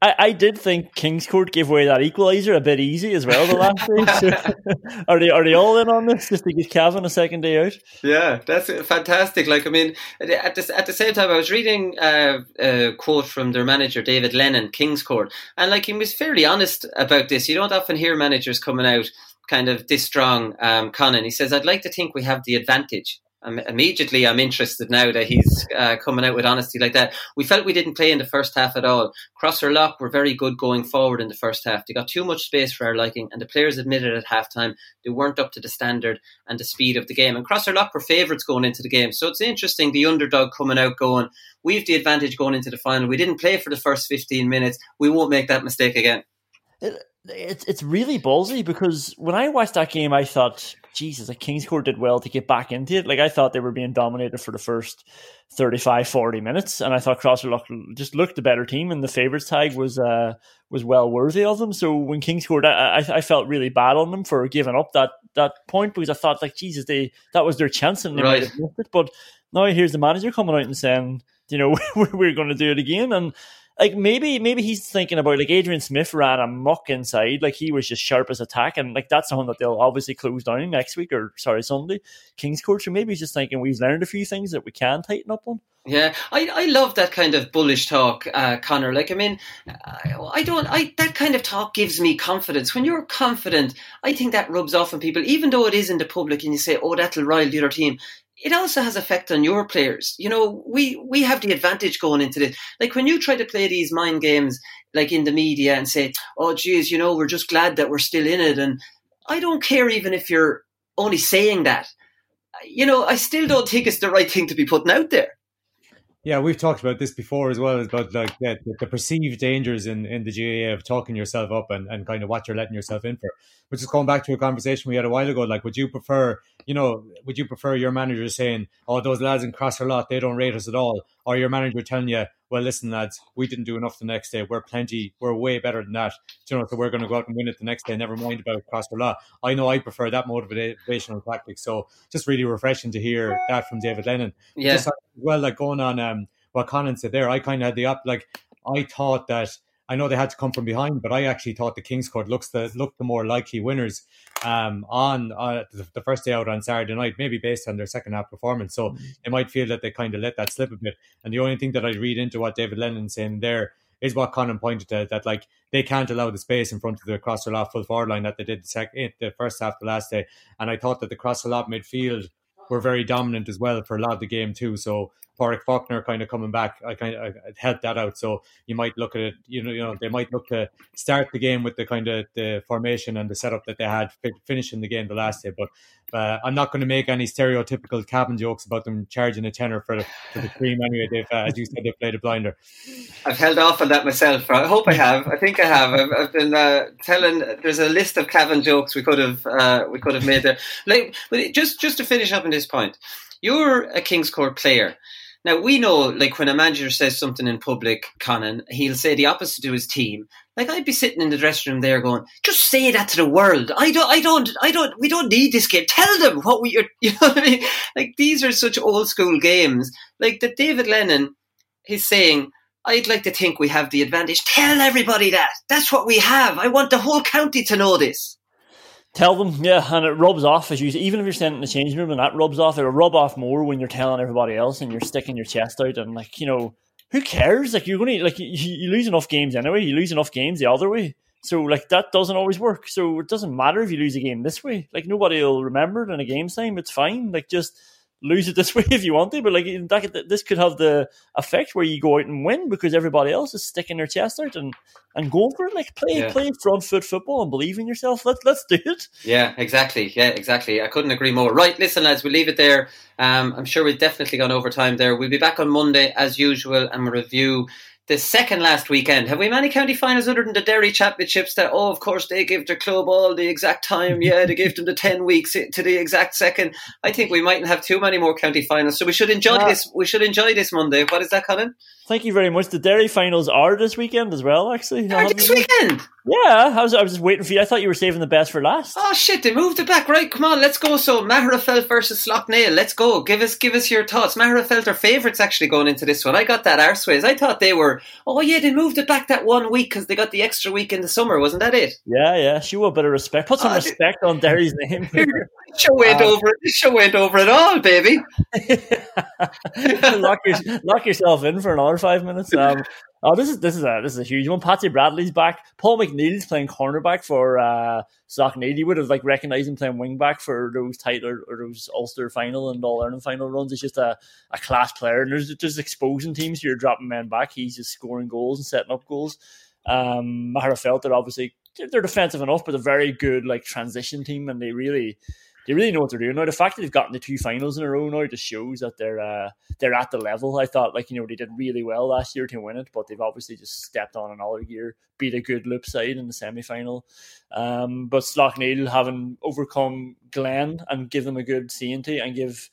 I, I did think Kingscourt gave away that equaliser a bit easy as well the last day. [LAUGHS] [LAUGHS] are they are they all in on this just to give Cavan a second day out? Yeah, that's fantastic. Like I mean, at the at the same time, I was reading uh, a quote from their manager David Lennon, Kingscourt, and like he was fairly honest about this. You don't often hear managers coming out kind of this strong. Um, Conan, he says, "I'd like to think we have the advantage." Um, immediately, I'm interested now that he's uh, coming out with honesty like that. We felt we didn't play in the first half at all. Crosserlough were very good going forward in the first half. They got too much space for our liking, and the players admitted at halftime they weren't up to the standard and the speed of the game. And Crosserlough were favourites going into the game, so it's interesting the underdog coming out going, "We have the advantage going into the final. We didn't play for the first 15 minutes. We won't make that mistake again." It, it's it's really ballsy because when I watched that game, I thought Jesus, like Kingscourt did well to get back into it. Like I thought they were being dominated for the first 35, 40 minutes, and I thought Crosserlough just looked the better team, and the favourites tag was uh, was well worthy of them. So when Kingscourt, I, I, I felt really bad on them for giving up that that point because I thought like Jesus, they that was their chance and they right. might have missed it. But now here's the manager coming out and saying, you know, [LAUGHS] we're going to do it again, and like maybe maybe he's thinking about like Adrian Smith ran a muck inside, like he was just sharp as attack, and like that's something that they'll obviously close down next week or sorry Sunday, Kingscourt. So maybe he's just thinking we've learned a few things that we can tighten up on. Yeah, I, I love that kind of bullish talk, uh, Connor. Like, I mean, I, I don't, I that kind of talk gives me confidence. When you're confident, I think that rubs off on people, even though it is in the public, and you say, "Oh, that'll rile the other team." It also has effect on your players. You know, we we have the advantage going into this. Like when you try to play these mind games, like in the media, and say, "Oh, geez, you know, we're just glad that we're still in it," and I don't care even if you're only saying that. You know, I still don't think it's the right thing to be putting out there. Yeah, we've talked about this before as well, about like the, the perceived dangers in, in the GAA of talking yourself up and, and kind of what you're letting yourself in for. Which is going back to a conversation we had a while ago. Like, would you prefer, you know, would you prefer your manager saying, "Oh, those lads in Crosserlough, they don't rate us at all," or your manager telling you, "Well, listen, lads, we didn't do enough the next day. We're plenty, we're way better than that. you know, so we're going to go out and win it the next day. Never mind about Crosserlough." I know I prefer that motivational tactic. So just really refreshing to hear that from David Lennon. Yeah. Just, well, like going on um, what Conan said there, I kind of had the up like I thought that I know they had to come from behind, but I actually thought the Kingscourt looks the looked the more likely winners um, on uh, the, the, first day out on Saturday night, maybe based on their second half performance. So mm-hmm. they might feel that they kind of let that slip a bit. And the only thing that I read into what David Lennon's saying there is what Conan pointed to that like they can't allow the space in front of the Crosserlough full forward line that they did the, second, the first half the last day. And I thought that the Crosserlough midfield were very dominant as well for a lot of the game too. So Pádraig Faulkner kind of coming back, I kind of helped that out. So you might look at it, you know, you know, they might look to start the game with the kind of the formation and the setup that they had finishing the game the last day. But uh, I'm not going to make any stereotypical Cavan jokes about them charging a tenner for the, for the cream anyway. They've, uh, as you said, they played a blinder. I've held off on that myself. I hope I have. I think I have. I've, I've been uh, telling. There's a list of Cavan jokes we could have uh, we could have made there. Like, but just just to finish up on this point, you're a Kingscourt player. Now we know, like when a manager says something in public, Conan, he'll say the opposite to his team. Like I'd be sitting in the dressing room there, going, "Just say that to the world. I don't, I don't, I don't. We don't need this game. Tell them what we, are, [LAUGHS] you know what I mean? Like these are such old school games. Like that, David Lennon, he's saying." I'd like to think we have the advantage. Tell everybody that. That's what we have. I want the whole county to know this. Tell them, yeah, and it rubs off as you even if you're standing in the changing room and that rubs off, it'll rub off more when you're telling everybody else and you're sticking your chest out and like you know who cares? Like you're to like you, you lose enough games anyway. You lose enough games the other way, so like that doesn't always work. So it doesn't matter if you lose a game this way. Like nobody will remember it in a game time. It's fine. Like just lose it this [LAUGHS] way if you want to, but like that, this could have the effect where you go out and win because everybody else is sticking their chest out and, and going for it. Like play yeah. play front foot football and believe in yourself. Let's let's do it. Yeah, exactly. Yeah, exactly. I couldn't agree more. Right, listen, lads, we'll leave it there. Um, I'm sure we've definitely gone over time there. We'll be back on Monday as usual and we'll review the second last weekend. Have we many county finals other than the Derry Championships that, oh, of course, they give their club all the exact time. Yeah, they give them the 10 [LAUGHS] weeks to the exact second. I think we mightn't have too many more county finals. So we should enjoy yeah. this. We should enjoy this Monday. What is that, Colin? Thank you very much. The Derry finals are this weekend as well, actually. Are this weekend? Yeah, I was, I was just waiting for you. I thought you were saving the best for last. Oh shit! They moved it back. Right, come on, let's go. So Magherafelt versus Slaughtneil. Let's go. Give us, give us your thoughts. Magherafelt are favourites actually going into this one. I got that arseways. I thought they were. Oh yeah, they moved it back that one week because they got the extra week in the summer. Wasn't that it? Yeah, yeah. Show a bit of respect. Put some uh, respect on Derry's name. [LAUGHS] show went uh, over. This show went over it all, baby. [LAUGHS] lock, your, lock yourself in for another five minutes. Um, oh, this is this is a this is a huge one. Patsy Bradley's back. Paul McNeil's playing cornerback for uh, Slaughtneil. You would have like recognized him playing wingback for those title or those Ulster final and All Ireland final runs. He's just a, a class player, and there's just exposing teams. You're dropping men back. He's just scoring goals and setting up goals. Um, Magherafelt, they're obviously they're defensive enough, but they're very good like transition team, and they really they really know what they're doing now. The fact that they've gotten the two finals in a row now just shows that they're uh, they're at the level. I thought like you know they did really well last year to win it, but they've obviously just stepped on another gear, beat a good Loup side in the semi final. Um, but Slaughtneil having overcome Glen and give them a good CNT and give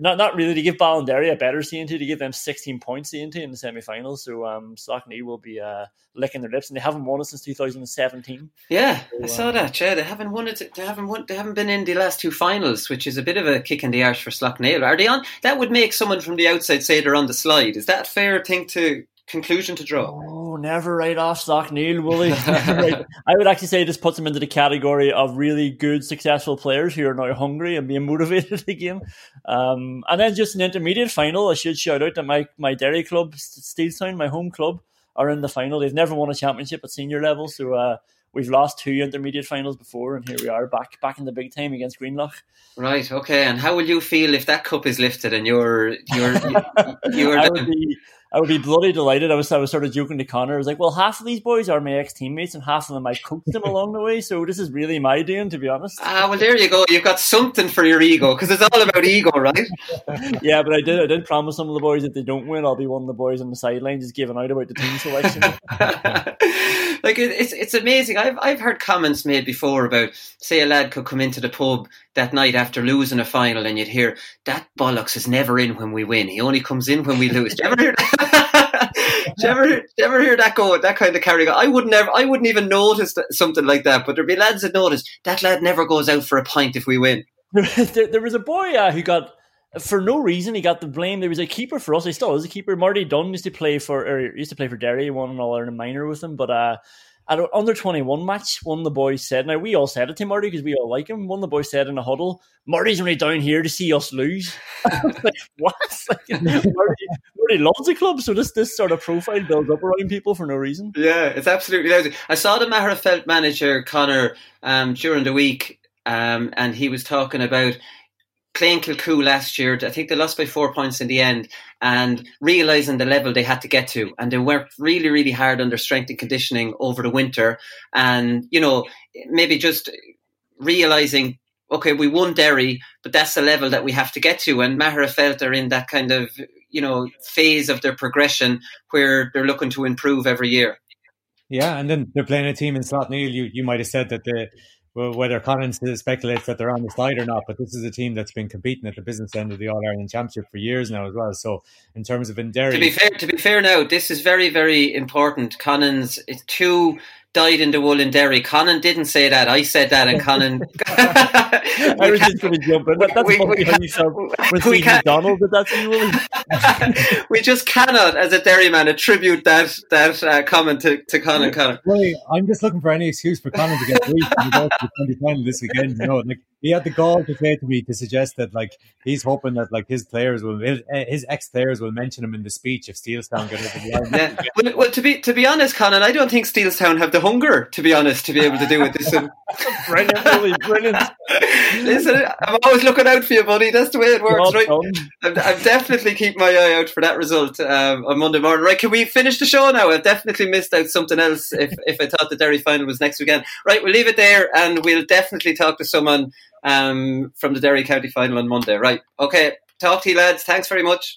not not really to give Ballinderry a better CNT to give them 16 points CNT in the semi final. So um, will be uh, licking their lips, and they haven't won it since 2017. Yeah, so, I saw uh, that. Yeah, they haven't won it. They haven't won. They haven't been in the last two finals, which is a bit of a kick in the arse for Slaughtneil. Are they on? That would make someone from the outside say they're on the slide. Is that a fair thing to conclusion to draw? Oh, never write off Slaughtneil, will he? [LAUGHS] I would actually say this puts him into the category of really good, successful players who are now hungry and being [LAUGHS] motivated again. Um, and then just an intermediate final, I should shout out that my, my Derry club, Steelstown, my home club, are in the final. They've never won a championship at senior level, so uh, we've lost two intermediate finals before, and here we are back back in the big time against Greenlough. Right. Okay. And how will you feel if that cup is lifted and you're you're you're? [LAUGHS] I would be I would be bloody delighted. I was I was sort of joking to Connor. I was like, well, half of these boys are my ex teammates, and half of them I coached them [LAUGHS] along the way. So this is really my doing, to be honest. Ah, well, there you go. You've got something for your ego because it's all about ego, right? [LAUGHS] yeah, but I did I did promise some of the boys if they don't win, I'll be one of the boys on the sideline just giving out about the team selection. [LAUGHS] like it, it's it's amazing. I've I've heard comments made before about say a lad could come into the pub that night after losing a final, and you'd hear that bollocks is never in when we win. He only comes in when we lose. Do you ever hear that? [LAUGHS] do, you ever, do you ever hear that go? That kind of carry go. I would never. I wouldn't even notice that, something like that. But there'd be lads that notice that lad never goes out for a pint if we win. [LAUGHS] there, there was a boy uh, who got for no reason he got the blame. There was a keeper for us. He still is a keeper. Marty Dunn used to play for or used to play for Derry. Won an All Ireland minor with him, but uh, at an under 21 match, one of the boys said, now we all said it to Marty because we all like him. One of the boys said in a huddle, Marty's only down here to see us lose. [LAUGHS] like, what? [LAUGHS] Like, Marty, Marty loves the club, so this this sort of profile builds up around people for no reason. Yeah, it's absolutely lousy. I saw the Magherafelt manager, Connor, um, during the week, um, and he was talking about playing Kilcoo last year, I think they lost by four points in the end, and realizing the level they had to get to, and they worked really, really hard on their strength and conditioning over the winter, and you know maybe just realizing. Okay, we won Derry, but that's the level that we have to get to. And Magherafelt are in that kind of, you know, phase of their progression where they're looking to improve every year. Yeah, and then they're playing a team in Slaughtneil. You you might have said that the whether Collins speculates that they're on the slide or not, but this is a team that's been competing at the business end of the All Ireland Championship for years now as well. So in terms of Derry, to be fair, to be fair now, this is very very important. Collins is two died in the wool in Derry. Conan didn't say that. I said that, and Conan. [LAUGHS] [LAUGHS] I was just going to jump in. That, that's we, we, [LAUGHS] we, we can, Donald, but that's you, We just cannot, as a Derry man, attribute that that uh, comment to, to Conan. Conan. Well, I'm just looking for any excuse for Conan to get go to the final this weekend. You know, like he had the gall to say to me to suggest that like he's hoping that like his players will his, his ex players will mention him in the speech if Steelstown get over the line. Yeah. Well, well, to be to be honest, Conan, I don't think Steelstown have the hunger to be honest to be able to do with [LAUGHS] This brilliant, brilliant. Listen, I'm always looking out for you, buddy. That's the way it works, right? I'm, I'm, definitely keeping my eye out for that result um, on Monday morning. Right? Can we finish the show now? I've definitely missed out something else if if I thought the Derry final was next weekend. Right, we'll leave it there, and we'll definitely talk to someone um, from the Derry County final on Monday. Right. Okay. Talk to you, lads. Thanks very much.